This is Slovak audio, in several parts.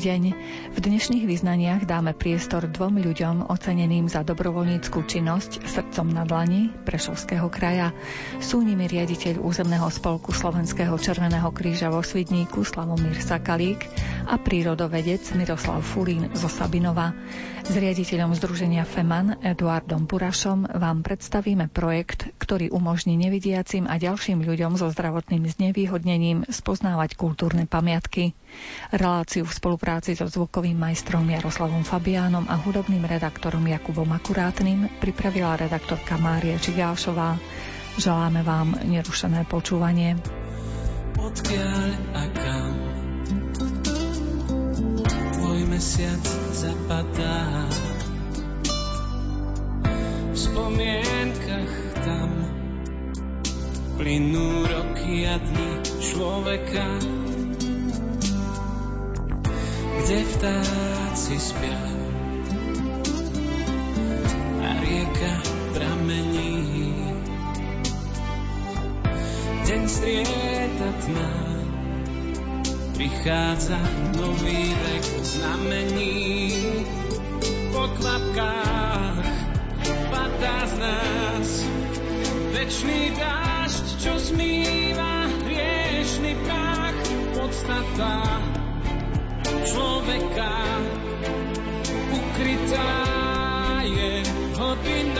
Deň. V dnešných vyznaniach dáme priestor dvom ľuďom oceneným za dobrovoľníckú činnosť srdcom na dlani Prešovského kraja. Sú nimi riaditeľ územného spolku Slovenského Červeného kríža vo Svidníku Slavomír Sakalík a prírodovedec Miroslav Fulín zo Sabinova. S riaditeľom Združenia FEMAN Eduardom Burašom vám predstavíme projekt, ktorý umožní nevidiacim a ďalším ľuďom so zdravotným znevýhodnením spoznávať kultúrne pamiatky. Reláciu v spolupráci so zvukovým majstrom Jaroslavom Fabiánom a hudobným redaktorom Jakubom Akurátnym pripravila redaktorka Mária Čigášová. Želáme vám nerušené počúvanie. Odkiaľ a kam mesiac zapadá. V spomienkach tam plynú roky a dny človeka kde vtáci spia. A rieka pramení. Deň strieta tma, prichádza nový vek znamení. Po kvapkách padá z nás večný dážď, čo zmýva riešný prach, podstata človeka ukrytá je hodina.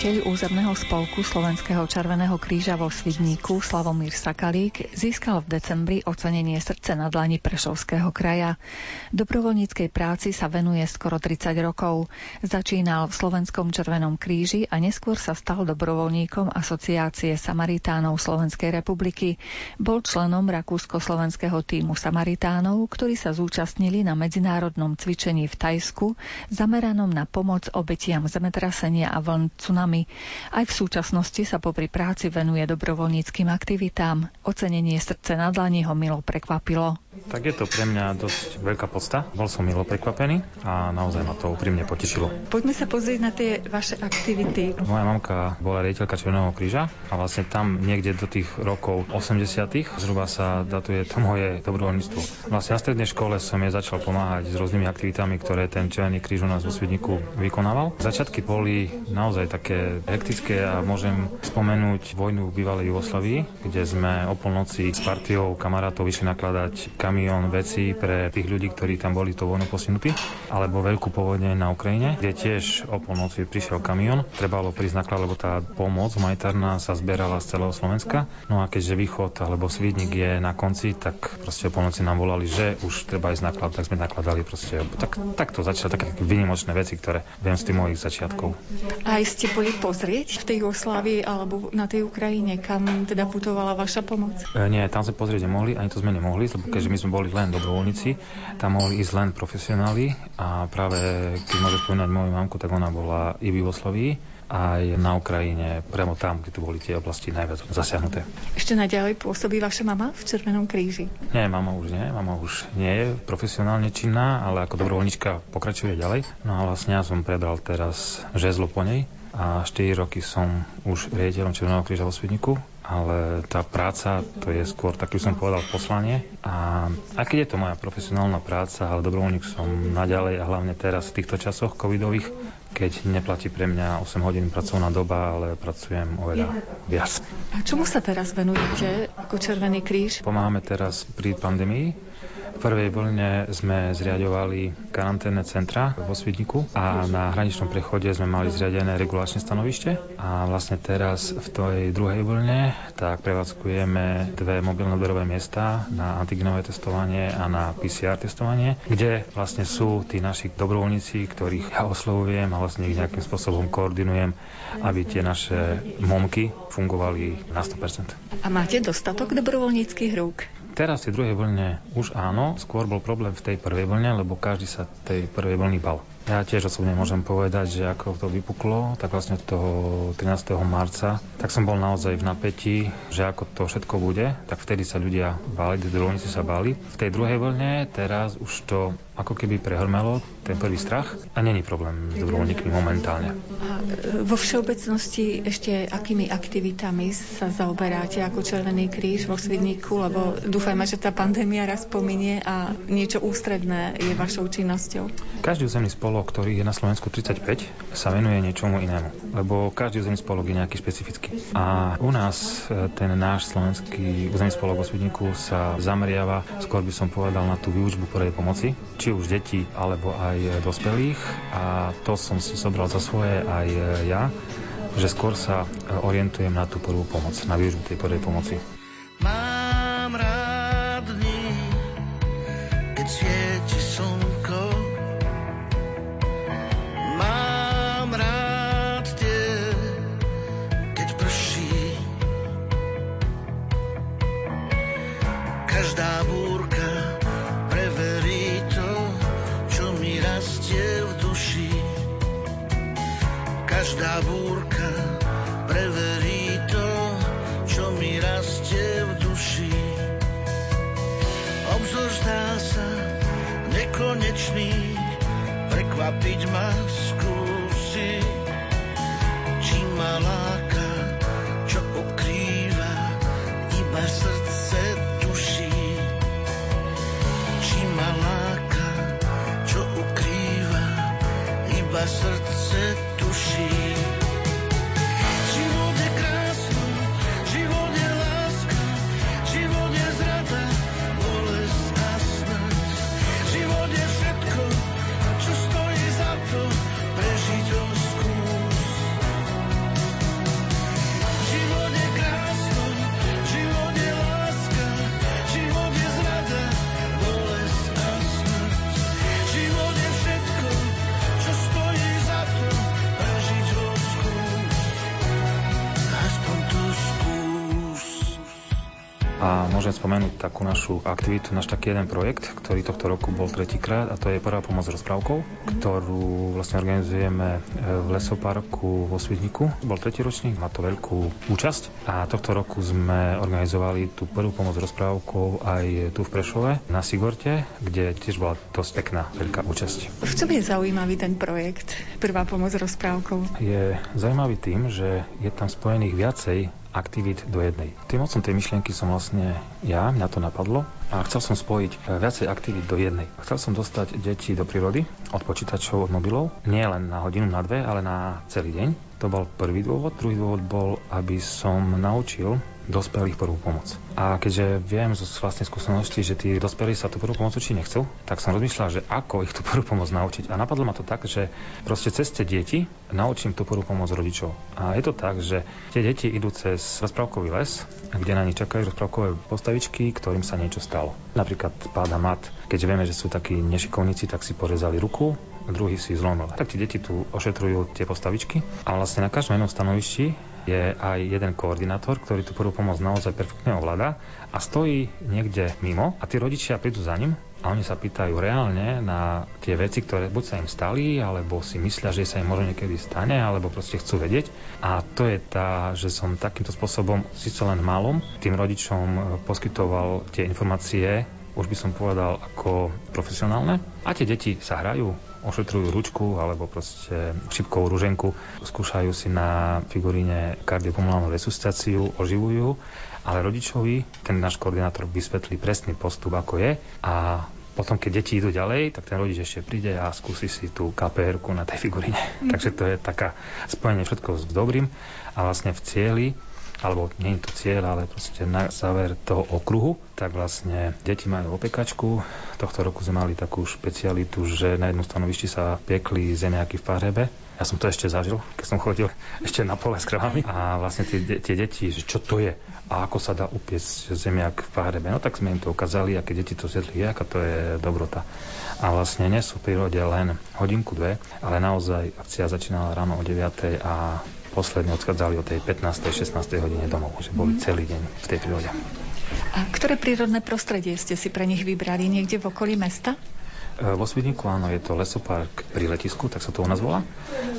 Riaditeľ územného spolku Slovenského Červeného kríža vo Svidníku Slavomír Sakalík získal v decembri ocenenie srdce na dlani Prešovského kraja. Dobrovoľníckej práci sa venuje skoro 30 rokov. Začínal v Slovenskom Červenom kríži a neskôr sa stal dobrovoľníkom Asociácie Samaritánov Slovenskej republiky. Bol členom rakúsko-slovenského týmu Samaritánov, ktorí sa zúčastnili na medzinárodnom cvičení v Tajsku zameranom na pomoc obetiam zemetrasenia a vln tsunami. Aj v súčasnosti sa popri práci venuje dobrovoľníckým aktivitám. Ocenenie srdce na dlani ho milo prekvapilo. Tak je to pre mňa dosť veľká podsta. Bol som milo prekvapený a naozaj ma to úprimne potešilo. Poďme sa pozrieť na tie vaše aktivity. Moja mamka bola riaditeľka Červeného kríža a vlastne tam niekde do tých rokov 80 zhruba sa datuje to moje dobrovoľníctvo. Vlastne na strednej škole som jej začal pomáhať s rôznymi aktivitami, ktoré ten Červený kríž u nás vo Svidníku vykonával. Začiatky boli naozaj také hektické a môžem spomenúť vojnu v bývalej Jugoslavii, kde sme o polnoci s partiou kamarátov vyšli nakladať kamión veci pre tých ľudí, ktorí tam boli to vojnou posunutí, alebo veľkú povodne na Ukrajine, kde tiež o polnoci prišiel kamión. Trebalo prísť naklad, lebo tá pomoc humanitárna sa zberala z celého Slovenska. No a keďže východ alebo Svidník je na konci, tak proste o polnoci nám volali, že už treba ísť naklad, tak sme nakladali proste. Tak, tak to začalo, také vynimočné veci, ktoré viem z tých mojich začiatkov. Aj ste boli pozrieť v tej Jugoslávii alebo na tej Ukrajine, kam teda putovala vaša pomoc? E, nie, tam sme pozrieť nemohli, ani to sme nemohli, lebo keďže my sme boli len dobrovoľníci, tam mohli ísť len profesionáli a práve keď môžem spomínať moju mamku, tak ona bola i v Jugoslavii aj na Ukrajine, priamo tam, kde tu boli tie oblasti najviac zasiahnuté. Ešte naďalej pôsobí vaša mama v Červenom kríži? Nie, mama už nie. Mama už nie je profesionálne činná, ale ako dobrovoľnička pokračuje ďalej. No a vlastne ja som prebral teraz žezlo po nej a 4 roky som už riaditeľom Červeného kríža vo Svidniku ale tá práca, to je skôr, tak by som povedal, poslanie. A aj keď je to moja profesionálna práca, ale dobrovoľník som naďalej a hlavne teraz v týchto časoch covidových, keď neplatí pre mňa 8 hodín pracovná doba, ale pracujem oveľa viac. A čomu sa teraz venujete ako Červený kríž? Pomáhame teraz pri pandémii v prvej vlne sme zriadovali karanténne centra vo Svidniku a na hraničnom prechode sme mali zriadené regulačné stanovište a vlastne teraz v tej druhej vlne tak prevádzkujeme dve mobilné odberové miesta na antigenové testovanie a na PCR testovanie, kde vlastne sú tí naši dobrovoľníci, ktorých ja oslovujem a vlastne ich nejakým spôsobom koordinujem, aby tie naše momky fungovali na 100%. A máte dostatok dobrovoľníckých rúk? Teraz v tej druhej vlne už áno, skôr bol problém v tej prvej vlne, lebo každý sa tej prvej vlny bal. Ja tiež osobne môžem povedať, že ako to vypuklo, tak vlastne toho 13. marca, tak som bol naozaj v napätí, že ako to všetko bude, tak vtedy sa ľudia báli, dobrovoľníci sa báli. V tej druhej vlne teraz už to ako keby prehrmelo, ten prvý strach a není problém s dobrovoľníkmi momentálne. A vo všeobecnosti ešte akými aktivitami sa zaoberáte ako Červený kríž vo Svidníku, lebo dúfajme, že tá pandémia raz pominie a niečo ústredné je vašou činnosťou. Každý územný spolok ktorých je na Slovensku 35, sa venuje niečomu inému, lebo každý územný spolok je nejaký špecifický. A u nás e, ten náš slovenský územný spolok vo Svidníku sa zameriava, skôr by som povedal, na tú výučbu prvej pomoci, či už detí alebo aj dospelých. A to som si zobral za svoje aj ja, že skôr sa orientujem na tú prvú pomoc, na výučbu tej prvej pomoci. Môžem spomenúť takú našu aktivitu, náš taký jeden projekt, ktorý tohto roku bol tretíkrát a to je prvá pomoc rozprávkou, ktorú vlastne organizujeme e, v Lesoparku vo Svidniku. Bol tretí ročník, má to veľkú účasť a tohto roku sme organizovali tú prvú pomoc rozprávkou aj tu v Prešove na Sigorte, kde tiež bola dosť pekná veľká účasť. V čom je zaujímavý ten projekt Prvá pomoc rozprávkou? Je zaujímavý tým, že je tam spojených viacej aktivít do jednej. Tým mocom tej myšlienky som vlastne ja, mňa to napadlo a chcel som spojiť eh, viacej aktivít do jednej. Chcel som dostať deti do prírody, od počítačov, od mobilov, nie len na hodinu, na dve, ale na celý deň. To bol prvý dôvod. Druhý dôvod bol, aby som naučil dospelých prvú pomoc. A keďže viem zo vlastnej skúsenosti, že tí dospelí sa tú prvú pomoc učiť nechcú, tak som rozmýšľal, že ako ich tú prvú pomoc naučiť. A napadlo ma to tak, že proste cez tie deti naučím tú prvú pomoc rodičov. A je to tak, že tie deti idú cez rozprávkový les, kde na nich čakajú rozprávkové postavičky, ktorým sa niečo stalo. Napríklad páda mat. Keďže vieme, že sú takí nešikovníci, tak si porezali ruku, druhý si zlomil. Tak tie deti tu ošetrujú tie postavičky a vlastne na každom jednom stanovišti je aj jeden koordinátor, ktorý tú prvú pomoc naozaj perfektne ovláda a stojí niekde mimo a tí rodičia prídu za ním a oni sa pýtajú reálne na tie veci, ktoré buď sa im stali, alebo si myslia, že sa im možno niekedy stane, alebo proste chcú vedieť. A to je tá, že som takýmto spôsobom, síce len malom, tým rodičom poskytoval tie informácie, už by som povedal, ako profesionálne. A tie deti sa hrajú, ošetrujú ručku alebo proste šipkovú ruženku, skúšajú si na figuríne kardiopulmonálnu resuscitáciu, oživujú, ale rodičovi ten náš koordinátor vysvetlí presný postup, ako je a potom, keď deti idú ďalej, tak ten rodič ešte príde a skúsi si tú kpr na tej figuríne. Mm. Takže to je taká spojenie všetko s dobrým a vlastne v cieli alebo nie je to cieľ, ale proste na záver toho okruhu, tak vlastne deti majú opekačku. Tohto roku sme mali takú špecialitu, že na jednom stanovišti sa piekli zemiaky v pahrebe. Ja som to ešte zažil, keď som chodil ešte na pole s kravami. A vlastne tie, tie deti, že čo to je a ako sa dá upiecť zemiak v pahrebe. No tak sme im to ukázali a keď deti to zjedli, aká to je dobrota. A vlastne nie sú v prírode len hodinku, dve, ale naozaj akcia začínala ráno o 9. a posledne odchádzali o tej 15. 16. hodine domov, že boli mhm. celý deň v tej prírode. A ktoré prírodné prostredie ste si pre nich vybrali? Niekde v okolí mesta? E, vo Svidníku áno, je to lesopark pri letisku, tak sa to u nás volá.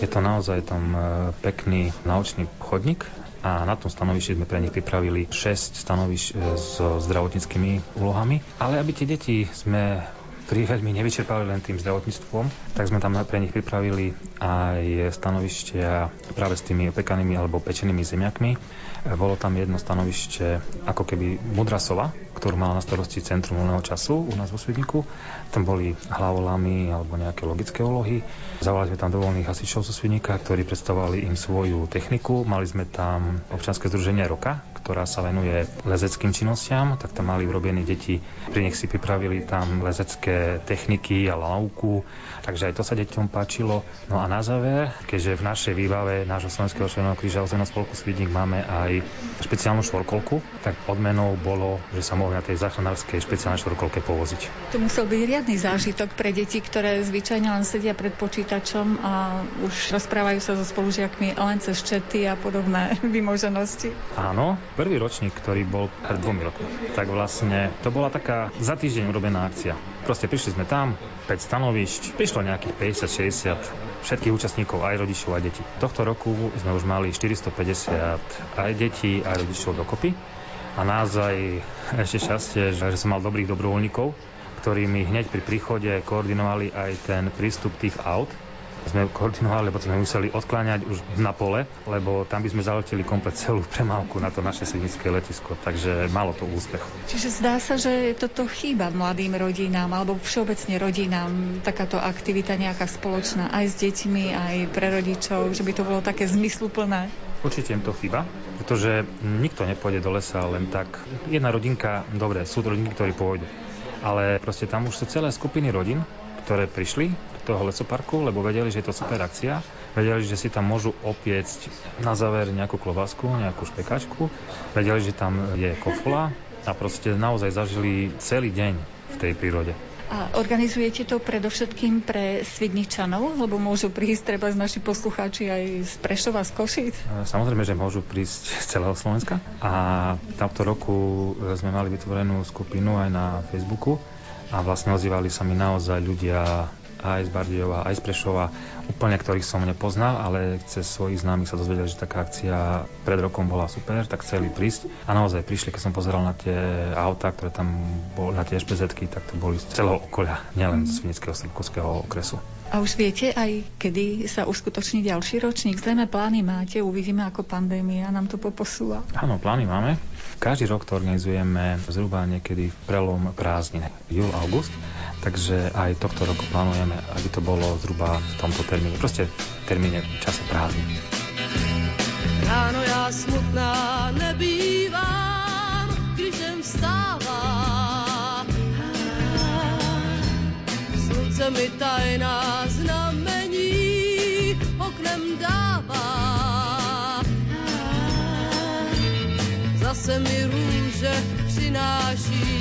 Je to naozaj tam e, pekný naučný chodník a na tom stanovišti sme pre nich pripravili 6 stanovišť e, so zdravotníckými úlohami. Ale aby tie deti sme pri veľmi nevyčerpali len tým zdravotníctvom, tak sme tam pre nich pripravili aj stanovištia práve s tými opekanými alebo pečenými zemiakmi bolo tam jedno stanovište, ako keby Mudrasova, ktorú mala na starosti Centrum voľného času u nás vo Svidniku. Tam boli hlavolamy alebo nejaké logické úlohy. Zavolali sme tam dovolných hasičov zo Svidnika, ktorí predstavovali im svoju techniku. Mali sme tam občanské združenie Roka, ktorá sa venuje lezeckým činnostiam, tak tam mali urobené deti, pri nich si pripravili tam lezecké techniky a lauku, takže aj to sa deťom páčilo. No a na záver, keďže v našej výbave nášho Slovenského červeného kríža Ozemného spolku Svidník máme aj špeciálnu štvorkolku, tak odmenou bolo, že sa mohli na tej záchranárskej špeciálnej štvorkolke povoziť. To musel byť riadny zážitok pre deti, ktoré zvyčajne len sedia pred počítačom a už rozprávajú sa so spolužiakmi len cez čety a podobné vymoženosti. Áno, prvý ročník, ktorý bol pred dvomi rokmi, tak vlastne to bola taká za týždeň urobená akcia. Proste prišli sme tam, 5 stanovišť, prišlo nejakých 50-60 všetkých účastníkov, aj rodičov, aj detí. Tohto roku sme už mali 450 aj detí, aj rodičov dokopy. A naozaj ešte šťastie, že som mal dobrých dobrovoľníkov, ktorí mi hneď pri príchode koordinovali aj ten prístup tých aut, sme koordinovali, lebo sme museli odkláňať už na pole, lebo tam by sme zaleteli komplet celú premávku na to naše sednické letisko, takže malo to úspech. Čiže zdá sa, že toto chýba mladým rodinám alebo všeobecne rodinám, takáto aktivita nejaká spoločná aj s deťmi, aj pre rodičov, že by to bolo také zmysluplné. Určite im to chýba, pretože nikto nepôjde do lesa len tak. Jedna rodinka, dobre, sú rodinky, ktorí pôjdu. Ale proste tam už sú celé skupiny rodín, ktoré prišli toho lesoparku, lebo vedeli, že je to super akcia. Vedeli, že si tam môžu opiecť na záver nejakú klobásku, nejakú špekačku. Vedeli, že tam je kofola a proste naozaj zažili celý deň v tej prírode. A organizujete to predovšetkým pre Svidničanov, lebo môžu prísť treba z naši poslucháči aj z Prešova, z Košic? Samozrejme, že môžu prísť z celého Slovenska. A tamto roku sme mali vytvorenú skupinu aj na Facebooku a vlastne ozývali sa mi naozaj ľudia aj z Bardejova, aj z Prešova, úplne ktorých som nepoznal, ale cez svojich známych sa dozvedeli, že taká akcia pred rokom bola super, tak chceli prísť a naozaj prišli, keď som pozeral na tie autá, ktoré tam boli, na tie špz tak to boli z celého okolia, nielen z Vinického Srbkovského okresu. A už viete aj, kedy sa uskutoční ďalší ročník? Zrejme plány máte, uvidíme, ako pandémia nám to poposúva. Áno, plány máme. Každý rok to organizujeme zhruba niekedy v prelom prázdnin, júl-august. Takže aj tohto roku plánujeme, aby to bolo zhruba v tomto termíne. Proste v termíne čase prázdnin. Ráno ja smutná nebývam, když jen vstává. Slunce mi tajná znamení oknem dává. Zase mi růže přináší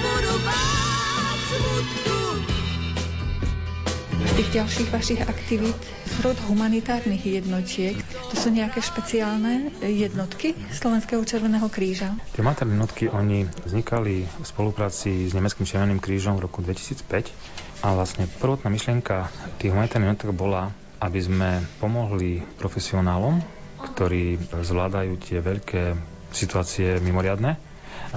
tých ďalších vašich aktivít rod humanitárnych jednotiek, to sú nejaké špeciálne jednotky Slovenského Červeného kríža? Tie humanitárne jednotky, oni vznikali v spolupráci s Nemeckým Červeným krížom v roku 2005 a vlastne prvotná myšlienka tých humanitárnych jednotok bola, aby sme pomohli profesionálom, ktorí zvládajú tie veľké situácie mimoriadne,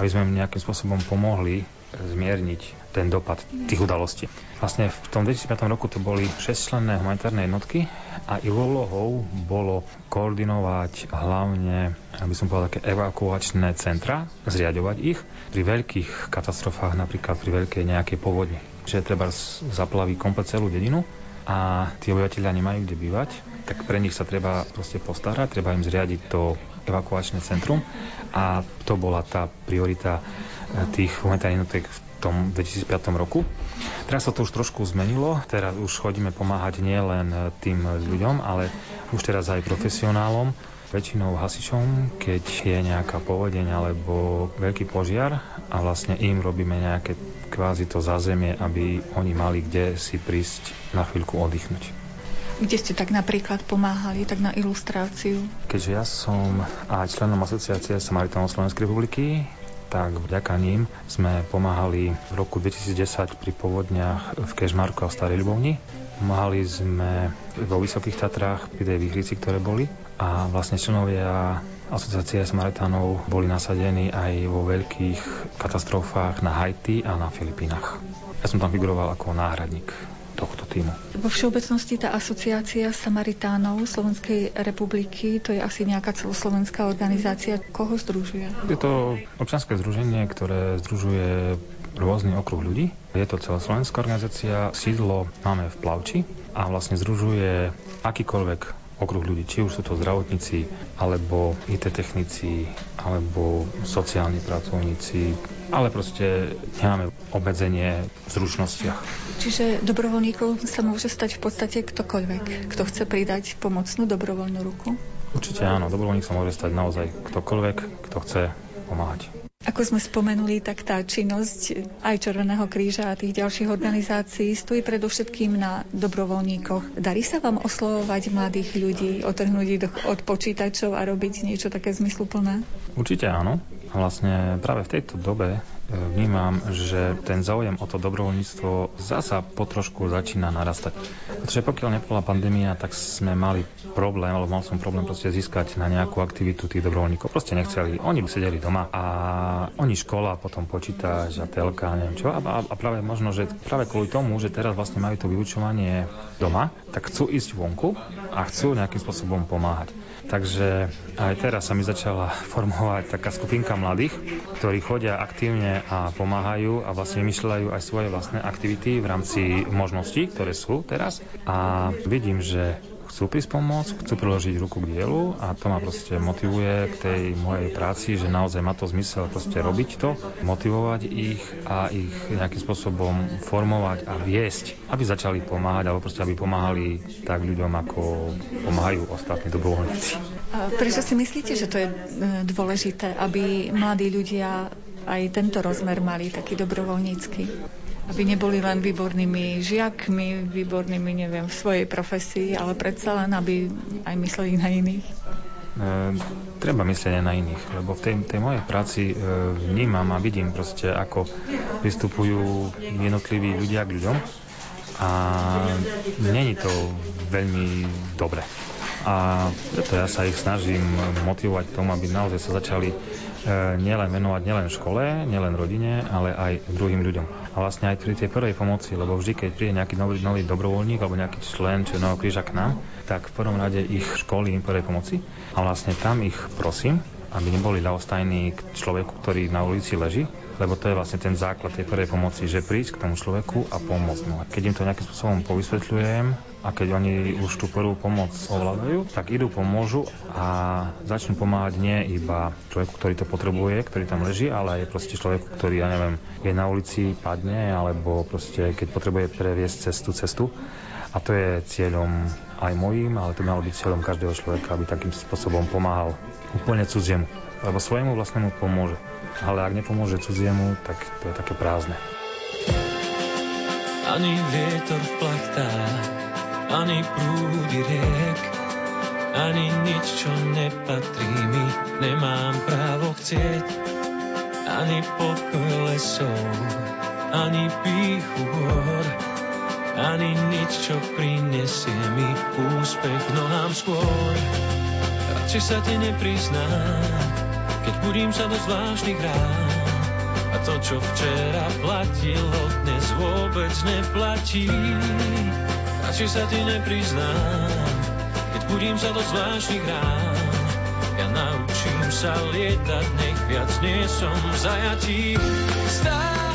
aby sme im nejakým spôsobom pomohli zmierniť ten dopad tých udalostí. Vlastne v tom 2005 roku to boli 6-členné humanitárne jednotky a ich úlohou bolo koordinovať hlavne, aby som povedal, také evakuačné centra, zriadovať ich pri veľkých katastrofách, napríklad pri veľkej nejakej povodni. Že treba zaplaví komplet celú dedinu a tí obyvateľia nemajú kde bývať, tak pre nich sa treba proste postarať, treba im zriadiť to evakuačné centrum a to bola tá priorita tých humanitárnych jednotiek v 2005 roku. Teraz sa to už trošku zmenilo, teraz už chodíme pomáhať nielen tým ľuďom, ale už teraz aj profesionálom, väčšinou hasičom, keď je nejaká povodeň alebo veľký požiar a vlastne im robíme nejaké kvázi to zázemie, aby oni mali kde si prísť na chvíľku oddychnúť. Kde ste tak napríklad pomáhali, tak na ilustráciu? Keďže ja som aj členom asociácie Samaritánov Slovenskej republiky, tak vďaka ním sme pomáhali v roku 2010 pri povodniach v Kežmarku a v Starej Ľubovni. Pomáhali sme vo Vysokých Tatrách pri tej výhrici, ktoré boli a vlastne členovia asociácie Samaritánov boli nasadení aj vo veľkých katastrofách na Haiti a na Filipínach. Ja som tam figuroval ako náhradník týmu. Vo všeobecnosti tá asociácia Samaritánov Slovenskej republiky, to je asi nejaká celoslovenská organizácia. Koho združuje? Je to občanské združenie, ktoré združuje rôzny okruh ľudí. Je to celoslovenská organizácia, sídlo máme v Plavči a vlastne združuje akýkoľvek okruh ľudí, či už sú to zdravotníci, alebo IT technici, alebo sociálni pracovníci, ale proste nemáme obmedzenie v zručnostiach. Čiže dobrovoľníkov sa môže stať v podstate ktokoľvek, kto chce pridať pomocnú dobrovoľnú ruku? Určite áno, dobrovoľník sa môže stať naozaj ktokoľvek, kto chce pomáhať. Ako sme spomenuli, tak tá činnosť aj Červeného kríža a tých ďalších organizácií stojí predovšetkým na dobrovoľníkoch. Darí sa vám oslovovať mladých ľudí, otrhnúť ich od počítačov a robiť niečo také zmysluplné? Určite áno. Vlastne práve v tejto dobe vnímam, že ten záujem o to dobrovoľníctvo zasa potrošku začína narastať. Pretože pokiaľ nebola pandémia, tak sme mali problém, alebo mal som problém proste získať na nejakú aktivitu tých dobrovoľníkov. Proste nechceli. Oni by sedeli doma a oni škola, potom počítač a telka, neviem čo. A, a práve možno, že práve kvôli tomu, že teraz vlastne majú to vyučovanie doma, tak chcú ísť vonku a chcú nejakým spôsobom pomáhať. Takže aj teraz sa mi začala formovať taká skupinka mladých, ktorí chodia aktívne a pomáhajú a vlastne vymýšľajú aj svoje vlastné aktivity v rámci možností, ktoré sú teraz. A vidím, že chcú prísť pomôcť, chcú priložiť ruku k dielu a to ma proste motivuje k tej mojej práci, že naozaj má to zmysel proste robiť to, motivovať ich a ich nejakým spôsobom formovať a viesť, aby začali pomáhať alebo proste aby pomáhali tak ľuďom, ako pomáhajú ostatní dobrovoľníci. Prečo si myslíte, že to je e, dôležité, aby mladí ľudia aj tento rozmer mali taký dobrovoľnícky? aby neboli len výbornými žiakmi, výbornými, neviem, v svojej profesii, ale predsa len, aby aj mysleli na iných? E, treba myslieť aj na iných, lebo v tej, tej mojej práci e, vnímam a vidím proste, ako vystupujú jednotliví ľudia k ľuďom a není to veľmi dobre. A preto ja sa ich snažím motivovať tomu, aby naozaj sa začali nielen venovať nielen škole, nielen rodine, ale aj druhým ľuďom. A vlastne aj pri tej prvej pomoci, lebo vždy, keď príde nejaký nový, nový dobrovoľník alebo nejaký člen Černého kríža k nám, tak v prvom rade ich školím prvej pomoci a vlastne tam ich prosím, aby neboli ľahostajní k človeku, ktorý na ulici leží, lebo to je vlastne ten základ tej prvej pomoci, že prísť k tomu človeku a pomôcť mu. Keď im to nejakým spôsobom povysvetľujem a keď oni už tú prvú pomoc ovládajú, tak idú, pomôžu a začnú pomáhať nie iba človeku, ktorý to potrebuje, ktorý tam leží, ale aj proste človeku, ktorý, ja neviem, je na ulici, padne, alebo proste keď potrebuje previesť cestu, cestu. A to je cieľom aj mojím, ale to malo byť cieľom každého človeka, aby takým spôsobom pomáhal úplne cudziemu, lebo svojemu vlastnému pomôže ale ak nepomôže cudziemu, tak to je také prázdne. Ani vietor v plachtách, ani prúdy riek, ani nič, čo nepatrí mi, nemám právo chcieť. Ani pokoj lesov, ani píchu hor, ani nič, čo prinesie mi úspech nohám skôr. Radšej sa ti nepriznám, keď budím sa do zvláštnych rád. A to, čo včera platilo, dnes vôbec neplatí. Radšej sa ti nepriznám, keď budím sa do zvláštnych rád. Ja naučím sa lietať, nech viac nie som v zajatí. Stále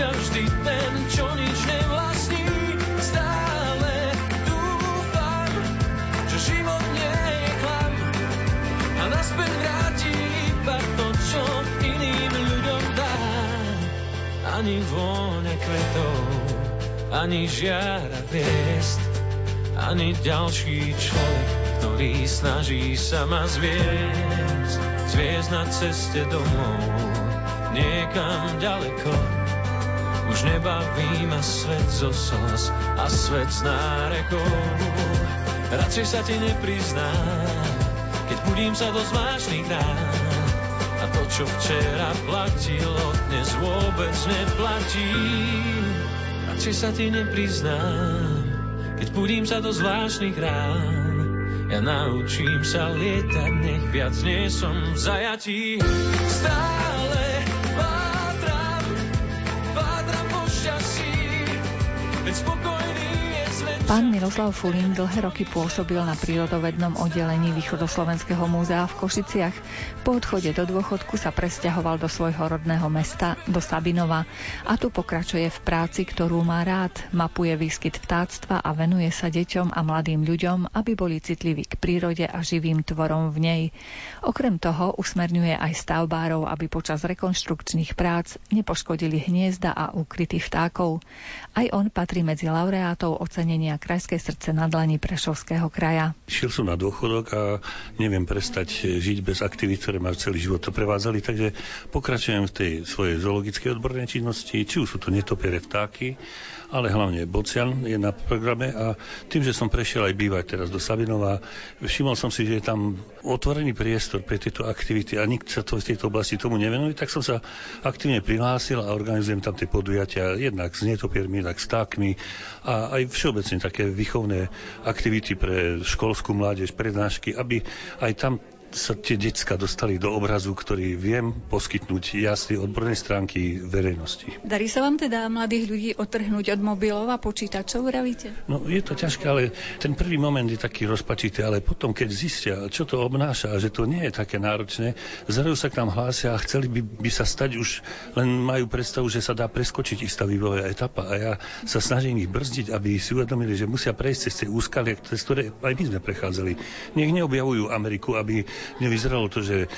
kľúča vždy ten, čo nič nevlastní. Stále dúfam, že život nie je a naspäť vráti iba to, čo iným ľuďom dá. Ani vône kvetov, ani žiara hviezd, ani ďalší človek, ktorý snaží sa ma zviesť, zviesť na ceste domov, niekam ďaleko už nebaví ma svet zo slz a svet s nárekou. Radšej sa ti nepriznám, keď budím sa do zvláštnych rán a to, čo včera platilo, dnes vôbec neplatí. či sa ti nepriznám, keď budím sa do zvláštnych rán. Ja naučím sa lietať, nech viac nie som v zajatí. Stále Pán Miroslav Fulín dlhé roky pôsobil na prírodovednom oddelení Východoslovenského múzea v Košiciach. Po odchode do dôchodku sa presťahoval do svojho rodného mesta, do Sabinova a tu pokračuje v práci, ktorú má rád. Mapuje výskyt vtáctva a venuje sa deťom a mladým ľuďom, aby boli citliví k prírode a živým tvorom v nej. Okrem toho usmerňuje aj stavbárov, aby počas rekonštrukčných prác nepoškodili hniezda a úkryty vtákov. Aj on patrí medzi laureátov ocenenia Krajské srdce na dlani Prešovského kraja. Šiel som na dôchodok a neviem prestať žiť bez aktivít, ktoré ma celý život to prevádzali, takže pokračujem v tej svojej zoologickej odbornej činnosti, či už sú to netopiere vtáky, ale hlavne Bocian je na programe a tým, že som prešiel aj bývať teraz do Sabinova, všimol som si, že je tam otvorený priestor pre tieto aktivity a nikto sa to v tejto oblasti tomu nevenuje, tak som sa aktívne prihlásil a organizujem tam tie podujatia jednak s netopiermi, jednak s tákmi a aj všeobecne také výchovné aktivity pre školskú mládež, prednášky, aby aj tam sa tie decka dostali do obrazu, ktorý viem poskytnúť jasne odbornej stránky verejnosti. Darí sa vám teda mladých ľudí otrhnúť od mobilov a počítačov, vravíte? No je to ťažké, ale ten prvý moment je taký rozpačitý, ale potom, keď zistia, čo to obnáša a že to nie je také náročné, zrazu sa k nám hlásia a chceli by, by sa stať už, len majú predstavu, že sa dá preskočiť istá vývojová etapa a ja sa snažím ich brzdiť, aby si uvedomili, že musia prejsť cez tie úskalie, cez ktoré aj my sme prechádzali. Nech neobjavujú Ameriku, aby nevyzeralo to, že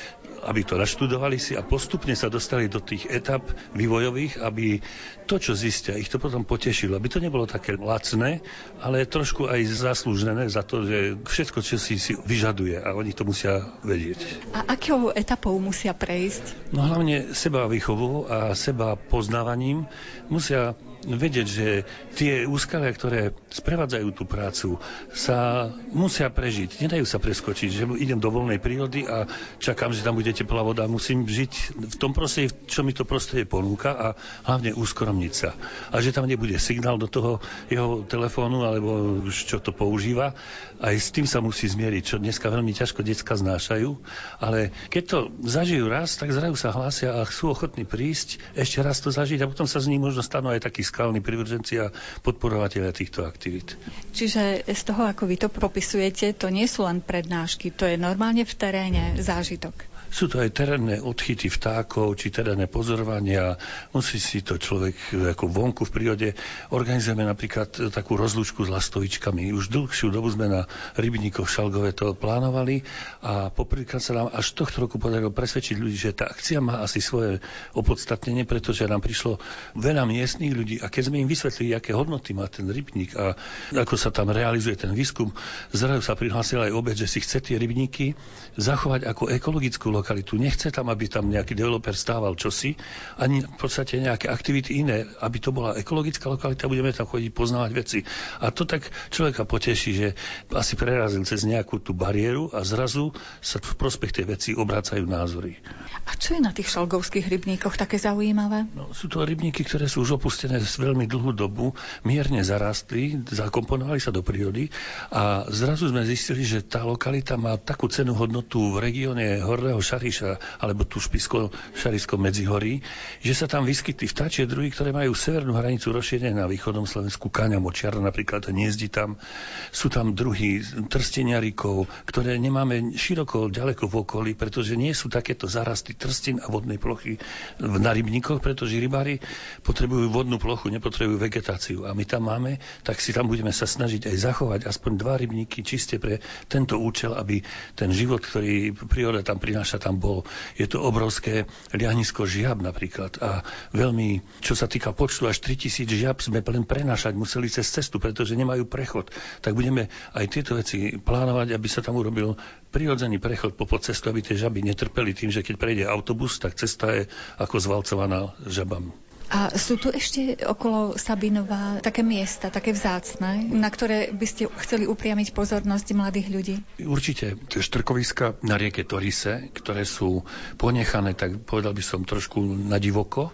aby to naštudovali si a postupne sa dostali do tých etap vývojových, aby to, čo zistia, ich to potom potešilo. Aby to nebolo také lacné, ale trošku aj zaslúžené za to, že všetko, čo si, si vyžaduje a oni to musia vedieť. A akou etapou musia prejsť? No hlavne seba výchovou a seba poznávaním musia vedieť, že tie úskalia, ktoré sprevádzajú tú prácu, sa musia prežiť. Nedajú sa preskočiť, že idem do voľnej prírody a čakám, že tam bude teplá voda. Musím žiť v tom prostredí, čo mi to prostredie ponúka a hlavne úskoromniť sa. A že tam nebude signál do toho jeho telefónu alebo čo to používa. Aj s tým sa musí zmieriť, čo dneska veľmi ťažko decka znášajú. Ale keď to zažijú raz, tak zrazu sa hlásia a sú ochotní prísť, ešte raz to zažiť a potom sa z nich možno stanú aj takí skalní privrženci a podporovateľia týchto aktivít. Čiže z toho, ako vy to popisujete, to nie sú len prednášky, to je normálne v teréne zážitok. Sú to aj terénne odchyty vtákov, či terénne pozorovania. Musí si to človek ako vonku v prírode. Organizujeme napríklad takú rozlúčku s lastovičkami. Už dlhšiu dobu sme na rybníkoch Šalgové to plánovali a poprvýkrát sa nám až tohto roku podarilo presvedčiť ľudí, že tá akcia má asi svoje opodstatnenie, pretože nám prišlo veľa miestných ľudí a keď sme im vysvetlili, aké hodnoty má ten rybník a ako sa tam realizuje ten výskum, zrazu sa prihlásila aj obec, že si chce tie rybníky zachovať ako ekologickú lokalitu. Nechce tam, aby tam nejaký developer stával čosi, ani v podstate nejaké aktivity iné, aby to bola ekologická lokalita, budeme tam chodiť poznávať veci. A to tak človeka poteší, že asi prerazil cez nejakú tú bariéru a zrazu sa v prospech tej veci obrácajú názory. A čo je na tých šalgovských rybníkoch také zaujímavé? No, sú to rybníky, ktoré sú už opustené z veľmi dlhú dobu, mierne zarastli, zakomponovali sa do prírody a zrazu sme zistili, že tá lokalita má takú cenu hodnotu v regióne Horného Šariša, alebo tu špisko Šarisko Medzihorí, že sa tam vyskytli vtáčie druhy, ktoré majú severnú hranicu rozšírené na východnom Slovensku, Káňa močiara napríklad, hniezdi tam. Sú tam druhy trsteniarikov, ktoré nemáme široko ďaleko v okolí, pretože nie sú takéto zarasty trstin a vodnej plochy na rybníkoch, pretože rybári potrebujú vodnú plochu, nepotrebujú vegetáciu. A my tam máme, tak si tam budeme sa snažiť aj zachovať aspoň dva rybníky čiste pre tento účel, aby ten život, ktorý príroda tam prináša, tam bol. Je to obrovské liahnisko žiab napríklad a veľmi, čo sa týka počtu, až 3000 žiab sme len prenášať museli cez cestu, pretože nemajú prechod. Tak budeme aj tieto veci plánovať, aby sa tam urobil prirodzený prechod po cestu, aby tie žaby netrpeli tým, že keď prejde autobus, tak cesta je ako zvalcovaná žabami. A sú tu ešte okolo Sabinova také miesta, také vzácne, na ktoré by ste chceli upriamiť pozornosť mladých ľudí? Určite. Tie štrkoviska na rieke Torise, ktoré sú ponechané, tak povedal by som trošku na divoko,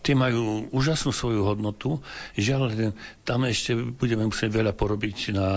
Tie majú úžasnú svoju hodnotu. Žiaľ, tam ešte budeme musieť veľa porobiť na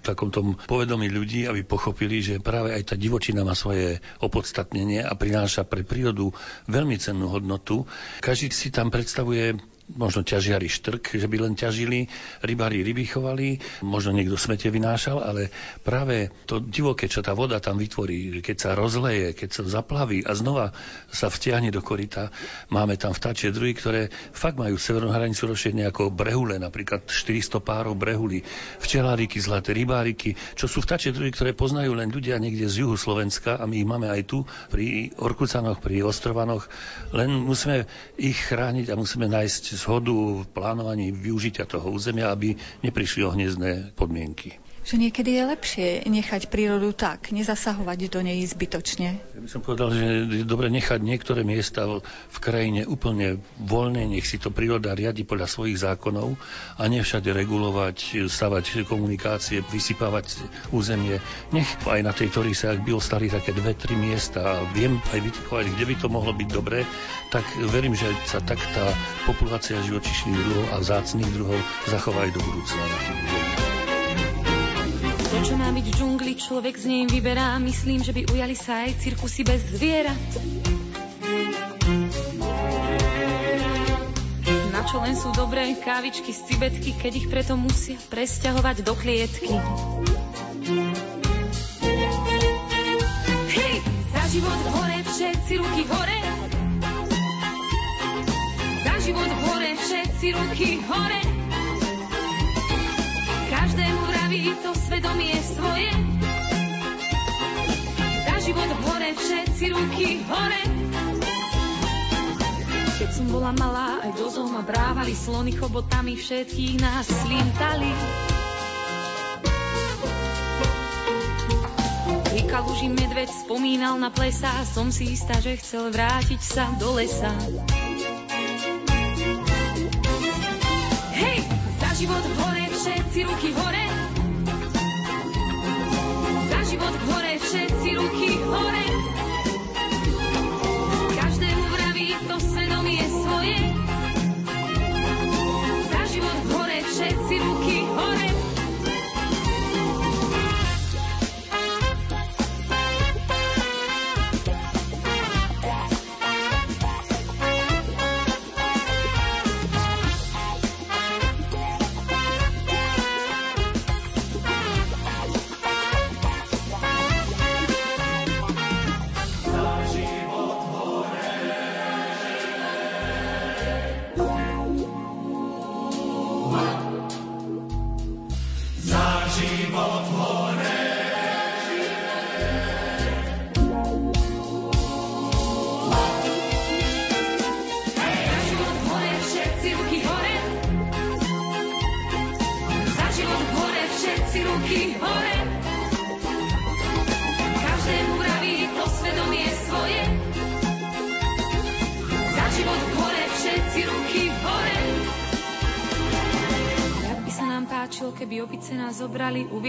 takom tom povedomí ľudí, aby pochopili, že práve aj tá divočina má svoje opodstatnenie a prináša pre prírodu veľmi cennú hodnotu. Každý si tam predstavuje možno ťažiari štrk, že by len ťažili, rybári ryby chovali, možno niekto smete vynášal, ale práve to divoké, čo tá voda tam vytvorí, keď sa rozleje, keď sa zaplaví a znova sa vtiahne do korita, máme tam vtáčie druhy, ktoré fakt majú severnú hranicu rozšírenia ako brehule, napríklad 400 párov brehuli, včeláriky, zlaté rybáriky, čo sú vtáčie druhy, ktoré poznajú len ľudia niekde z juhu Slovenska a my ich máme aj tu pri Orkucanoch, pri Ostrovanoch, len musíme ich chrániť a musíme nájsť zhodu v plánovaní využitia toho územia, aby neprišli o hniezdne podmienky že niekedy je lepšie nechať prírodu tak, nezasahovať do nej zbytočne. Ja by som povedal, že je dobre nechať niektoré miesta v krajine úplne voľné, nech si to príroda riadi podľa svojich zákonov a ne všade regulovať, stavať komunikácie, vysypávať územie. Nech aj na tej sa, ak by ostali také dve, tri miesta a viem aj vytipovať, kde by to mohlo byť dobré, tak verím, že sa tak tá populácia živočišných druhov a vzácných druhov zachová aj do budúcna čo má byť v džungli, človek z nej vyberá. Myslím, že by ujali sa aj cirkusy bez zvierat. Na čo len sú dobré kávičky z cibetky, keď ich preto musia presťahovať do klietky. Hej, za život hore, všetci ruky hore. Za život hore, všetci ruky hore. Každému vraví to svedomie svoje. Za život hore, všetci ruky hore. Keď som bola malá, aj do ma brávali slony chobotami, všetkých nás slintali. Kaluži medveď spomínal na plesa, som si istá, že chcel vrátiť sa do lesa. Hej, za život hore, všetci ruky hore. Hore, všetci ruky hore.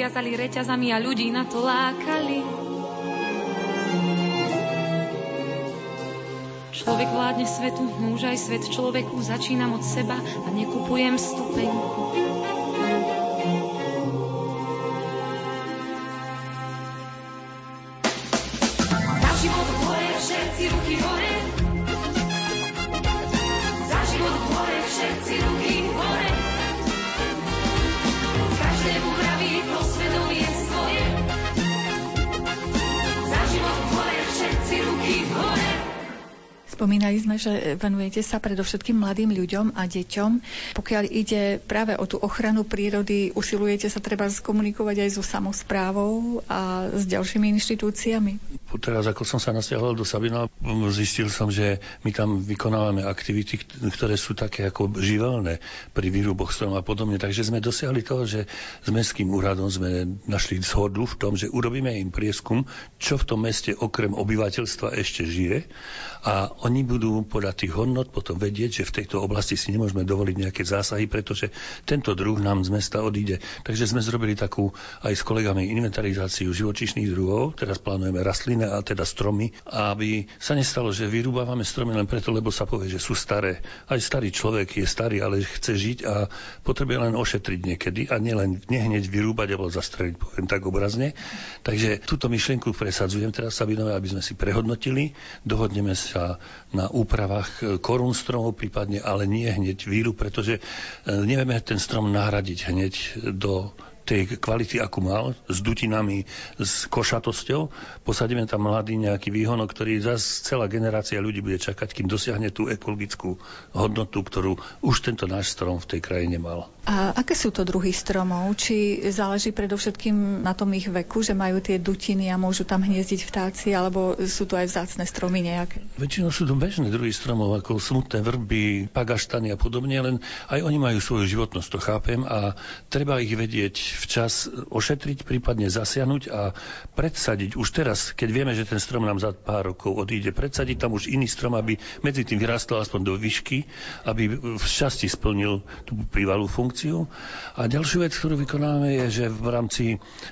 Zobrali, uviazali reťazami a ľudí na to lákali. Človek vládne svetu, núž aj svet človeku, začínam od seba a nekupujem stupenku. Spomínali sme, že venujete sa predovšetkým mladým ľuďom a deťom. Pokiaľ ide práve o tú ochranu prírody, usilujete sa treba skomunikovať aj so samozprávou a s ďalšími inštitúciami? Teraz, ako som sa nasťahoval do Sabina, zistil som, že my tam vykonávame aktivity, ktoré sú také ako živelné pri výruboch stromov a podobne. Takže sme dosiahli toho, že s mestským úradom sme našli zhodu v tom, že urobíme im prieskum, čo v tom meste okrem obyvateľstva ešte žije a oni budú podľa tých hodnot potom vedieť, že v tejto oblasti si nemôžeme dovoliť nejaké zásahy, pretože tento druh nám z mesta odíde. Takže sme zrobili takú aj s kolegami inventarizáciu živočíšnych druhov, teraz plánujeme rastliny a teda stromy, aby sa nestalo, že vyrúbávame stromy len preto, lebo sa povie, že sú staré. Aj starý človek je starý, ale chce žiť a potrebuje len ošetriť niekedy a nielen nehneď vyrúbať alebo zastreliť, poviem tak obrazne. Takže túto myšlienku presadzujem teraz Sabinové, aby sme si prehodnotili, dohodneme sa na úpravách korún stromov prípadne, ale nie hneď výrub, pretože eh, nevieme ten strom nahradiť hneď do tej kvality, akú mal, s dutinami, s košatosťou. Posadíme tam mladý nejaký výhonok, ktorý zase celá generácia ľudí bude čakať, kým dosiahne tú ekologickú hodnotu, ktorú už tento náš strom v tej krajine mal. A aké sú to druhy stromov? Či záleží predovšetkým na tom ich veku, že majú tie dutiny a môžu tam hniezdiť vtáci, alebo sú to aj vzácne stromy nejaké? Väčšinou sú to bežné druhy stromov, ako smutné vrby, pagaštany a podobne, len aj oni majú svoju životnosť, to chápem, a treba ich vedieť včas ošetriť, prípadne zasiahnuť a predsadiť už teraz, keď vieme, že ten strom nám za pár rokov odíde, predsadiť tam už iný strom, aby medzi tým vyrastol aspoň do výšky, aby v časti splnil tú prívalú funkciu. A ďalšiu vec, ktorú vykonávame, je, že v rámci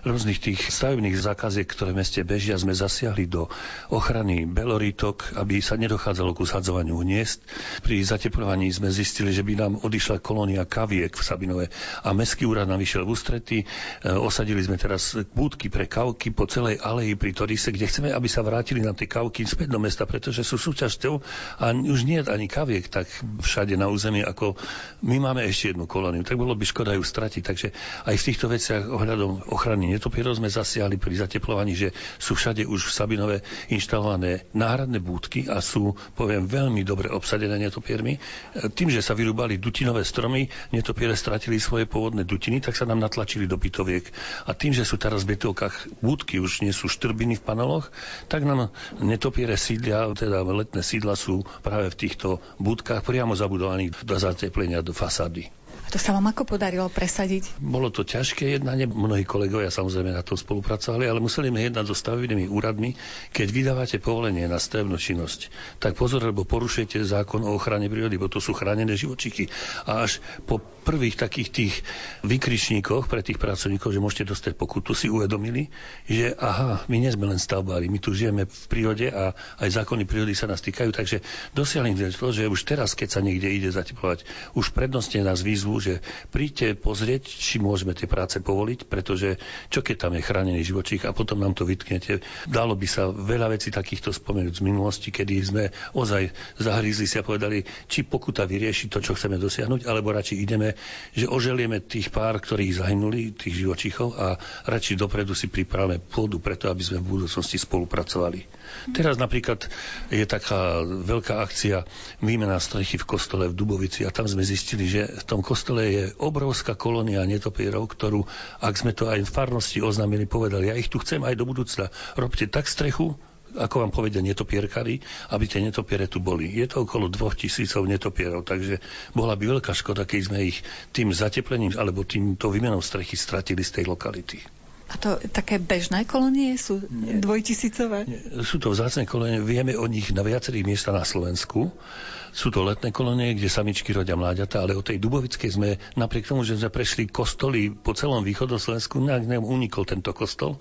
rôznych tých stavebných zákaziek, ktoré v meste bežia, sme zasiahli do ochrany belorítok, aby sa nedochádzalo k usadzovaniu hniezd. Pri zateplovaní sme zistili, že by nám odišla kolónia kaviek v Sabinove a mestský úrad nám vyšiel v ústretí projekty. E, osadili sme teraz búdky pre kavky po celej aleji pri Torise, kde chceme, aby sa vrátili nám tie kavky späť do mesta, pretože sú súčasťou a už nie je ani kaviek tak všade na území, ako my máme ešte jednu kolóniu. Tak bolo by škoda ju stratiť. Takže aj v týchto veciach ohľadom ochrany netopierov sme zasiahli pri zateplovaní, že sú všade už v Sabinove inštalované náhradné búdky a sú, poviem, veľmi dobre obsadené netopiermi. E, tým, že sa vyrúbali dutinové stromy, netopiere stratili svoje pôvodné dutiny, tak sa nám natlačili vrátili do bytoviek. A tým, že sú teraz v bytovkách budky, už nie sú štrbiny v paneloch, tak nám netopiere sídlia, teda letné sídla sú práve v týchto budkách priamo zabudovaných do zateplenia do fasády. To sa vám ako podarilo presadiť? Bolo to ťažké jednanie, mnohí kolegovia samozrejme na tom spolupracovali, ale museli sme jednať so stavebnými úradmi. Keď vydávate povolenie na stavebnú činnosť, tak pozor, lebo porušujete zákon o ochrane prírody, bo to sú chránené živočíky. A až po prvých takých tých vykričníkoch pre tých pracovníkov, že môžete dostať pokutu, si uvedomili, že aha, my nie sme len stavbári, my tu žijeme v prírode a aj zákony prírody sa nás týkajú, takže dosiahli to, že už teraz, keď sa niekde ide zateplovať, už prednostne nás výzvu, že príďte pozrieť, či môžeme tie práce povoliť, pretože čo keď tam je chránený živočích a potom nám to vytknete. Dalo by sa veľa vecí takýchto spomenúť z minulosti, kedy sme ozaj zahrízli si a povedali, či pokuta vyrieši to, čo chceme dosiahnuť, alebo radšej ideme, že oželieme tých pár, ktorí zahynuli, tých živočíchov a radšej dopredu si pripravíme pôdu preto, aby sme v budúcnosti spolupracovali. Teraz napríklad je taká veľká akcia výmena strechy v kostole v Dubovici a tam sme zistili, že v tom kostole je obrovská kolónia netopierov, ktorú, ak sme to aj v farnosti oznámili, povedali, ja ich tu chcem aj do budúcna. Robte tak strechu, ako vám povedia netopierkari, aby tie netopiere tu boli. Je to okolo dvoch tisícov netopierov, takže bola by veľká škoda, keď sme ich tým zateplením alebo týmto výmenou strechy stratili z tej lokality. A to také bežné kolónie sú Nie. dvojtisícové? Nie. Sú to vzácne kolónie, vieme o nich na viacerých miestach na Slovensku. Sú to letné kolónie, kde samičky rodia mláďata, ale o tej Dubovickej sme, napriek tomu, že sme prešli kostoly po celom východoslovensku, nejak nám unikol tento kostol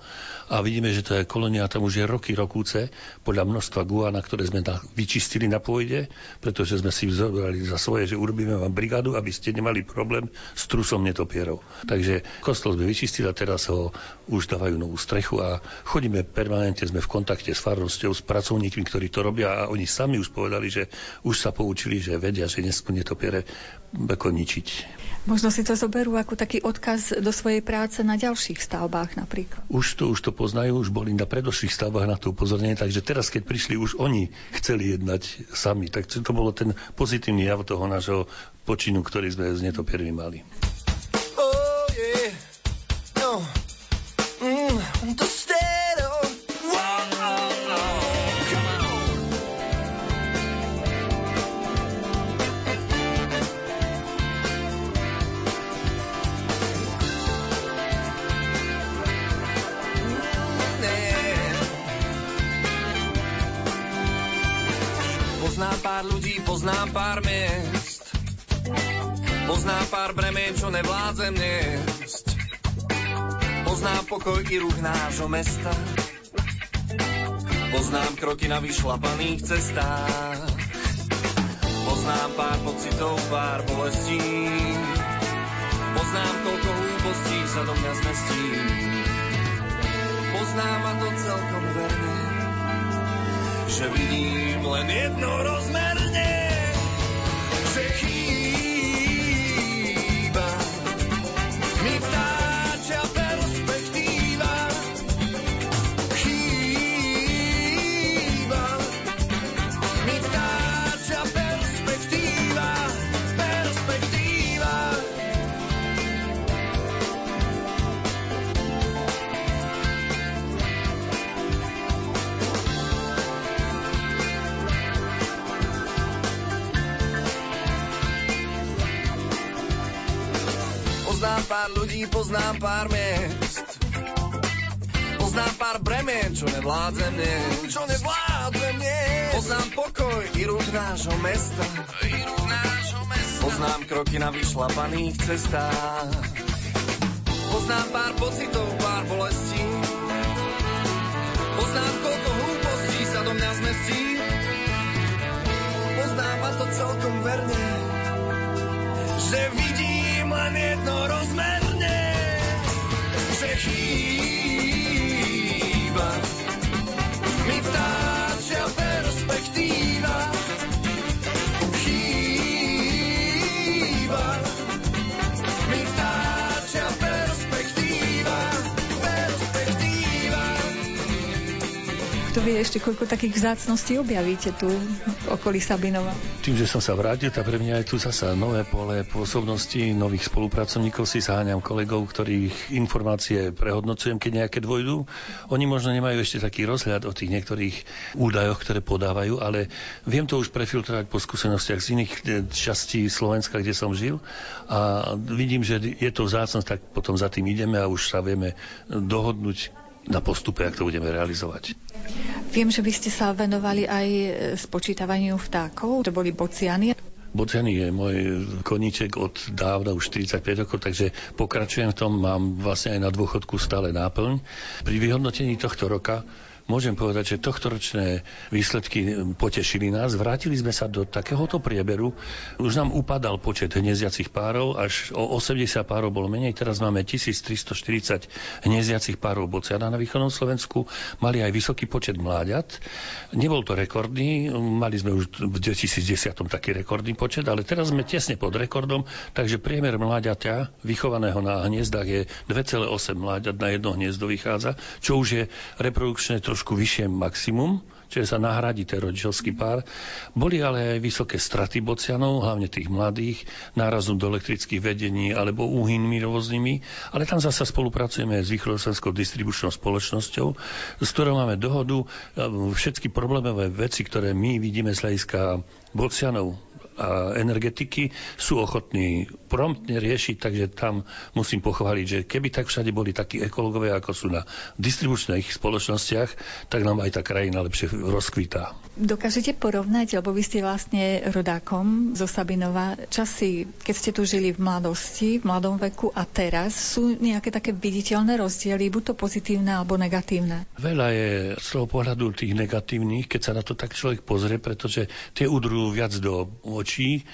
a vidíme, že to je kolónia tam už je roky, rokúce, podľa množstva guana, ktoré sme na, vyčistili na pôjde, pretože sme si vzobrali za svoje, že urobíme vám brigádu, aby ste nemali problém s trusom netopierov. Takže kostol sme vyčistili a teraz ho už dávajú novú strechu a chodíme permanentne, sme v kontakte s farnosťou, s pracovníkmi, ktorí to robia a oni sami už povedali, že už sa poučili, že vedia, že nesmú netopiere ako ničiť. Možno si to zoberú ako taký odkaz do svojej práce na ďalších stavbách napríklad. Už to, už to poznajú, už boli na predošlých stavbách na to upozornenie, takže teraz, keď prišli, už oni chceli jednať sami. Tak to bolo ten pozitívny jav toho nášho počinu, ktorý sme z netopiermi mali. Oh, yeah. no. mm, pár ľudí, poznám pár miest. Poznám pár bremien, čo nevládzem niesť. Poznám pokoj i ruch nášho mesta. Poznám kroky na vyšlapaných cestách. Poznám pár pocitov, pár bolestí. Poznám, koľko hlúpostí sa do mňa zmestí. Poznám a to celkom verne, že vidím len jedno rozmerne, poznám pár miest. Poznám pár bremien, čo nevládzem nie. Čo nevládzem nie. Poznám pokoj i ruch nášho mesta. I ruch nášho mesta. Poznám kroky na vyšlapaných cestách. Poznám pár pocitov, pár bolestí. Poznám, koľko hlúpostí sa do mňa zmestí. Poznám a to celkom verne, že vidím len jedno rozmerne, že Kto vie ešte, koľko takých vzácností objavíte tu okolí Sabinova? Tým, že som sa vrátil, tak pre mňa je tu zasa nové pole pôsobnosti, nových spolupracovníkov si zaháňam kolegov, ktorých informácie prehodnocujem, keď nejaké dvojdu. Oni možno nemajú ešte taký rozhľad o tých niektorých údajoch, ktoré podávajú, ale viem to už prefiltrovať po skúsenostiach z iných eh, častí Slovenska, kde som žil a vidím, že je to vzácnosť, tak potom za tým ideme a už sa vieme dohodnúť na postupe, ak to budeme realizovať. Viem, že by ste sa venovali aj spočítavaniu vtákov, to boli bociany. Bociany je môj koníček od dávna, už 45 rokov, takže pokračujem v tom, mám vlastne aj na dôchodku stále náplň. Pri vyhodnotení tohto roka môžem povedať, že tohtoročné výsledky potešili nás. Vrátili sme sa do takéhoto prieberu. Už nám upadal počet hniezdiacich párov, až o 80 párov bolo menej. Teraz máme 1340 hniezdiacich párov bociana na východnom Slovensku. Mali aj vysoký počet mláďat. Nebol to rekordný, mali sme už v 2010 taký rekordný počet, ale teraz sme tesne pod rekordom, takže priemer mláďaťa vychovaného na hniezdach je 2,8 mláďat na jedno hniezdo vychádza, čo už je reprodukčné trošku trošku vyššie maximum, čiže sa nahradí ten rodičovský pár. Boli ale aj vysoké straty bocianov, hlavne tých mladých, nárazom do elektrických vedení alebo úhynmi rôznymi, ale tam zase spolupracujeme s východoslovenskou distribučnou spoločnosťou, s ktorou máme dohodu všetky problémové veci, ktoré my vidíme z hľadiska bocianov a energetiky sú ochotní promptne riešiť, takže tam musím pochváliť, že keby tak všade boli takí ekológovia, ako sú na distribučných spoločnostiach, tak nám aj tá krajina lepšie rozkvítá. Dokážete porovnať, lebo vy ste vlastne rodákom zo Sabinova, časy, keď ste tu žili v mladosti, v mladom veku a teraz, sú nejaké také viditeľné rozdiely, buď to pozitívne alebo negatívne? Veľa je z toho pohľadu tých negatívnych, keď sa na to tak človek pozrie, pretože tie udrú viac do očí očí.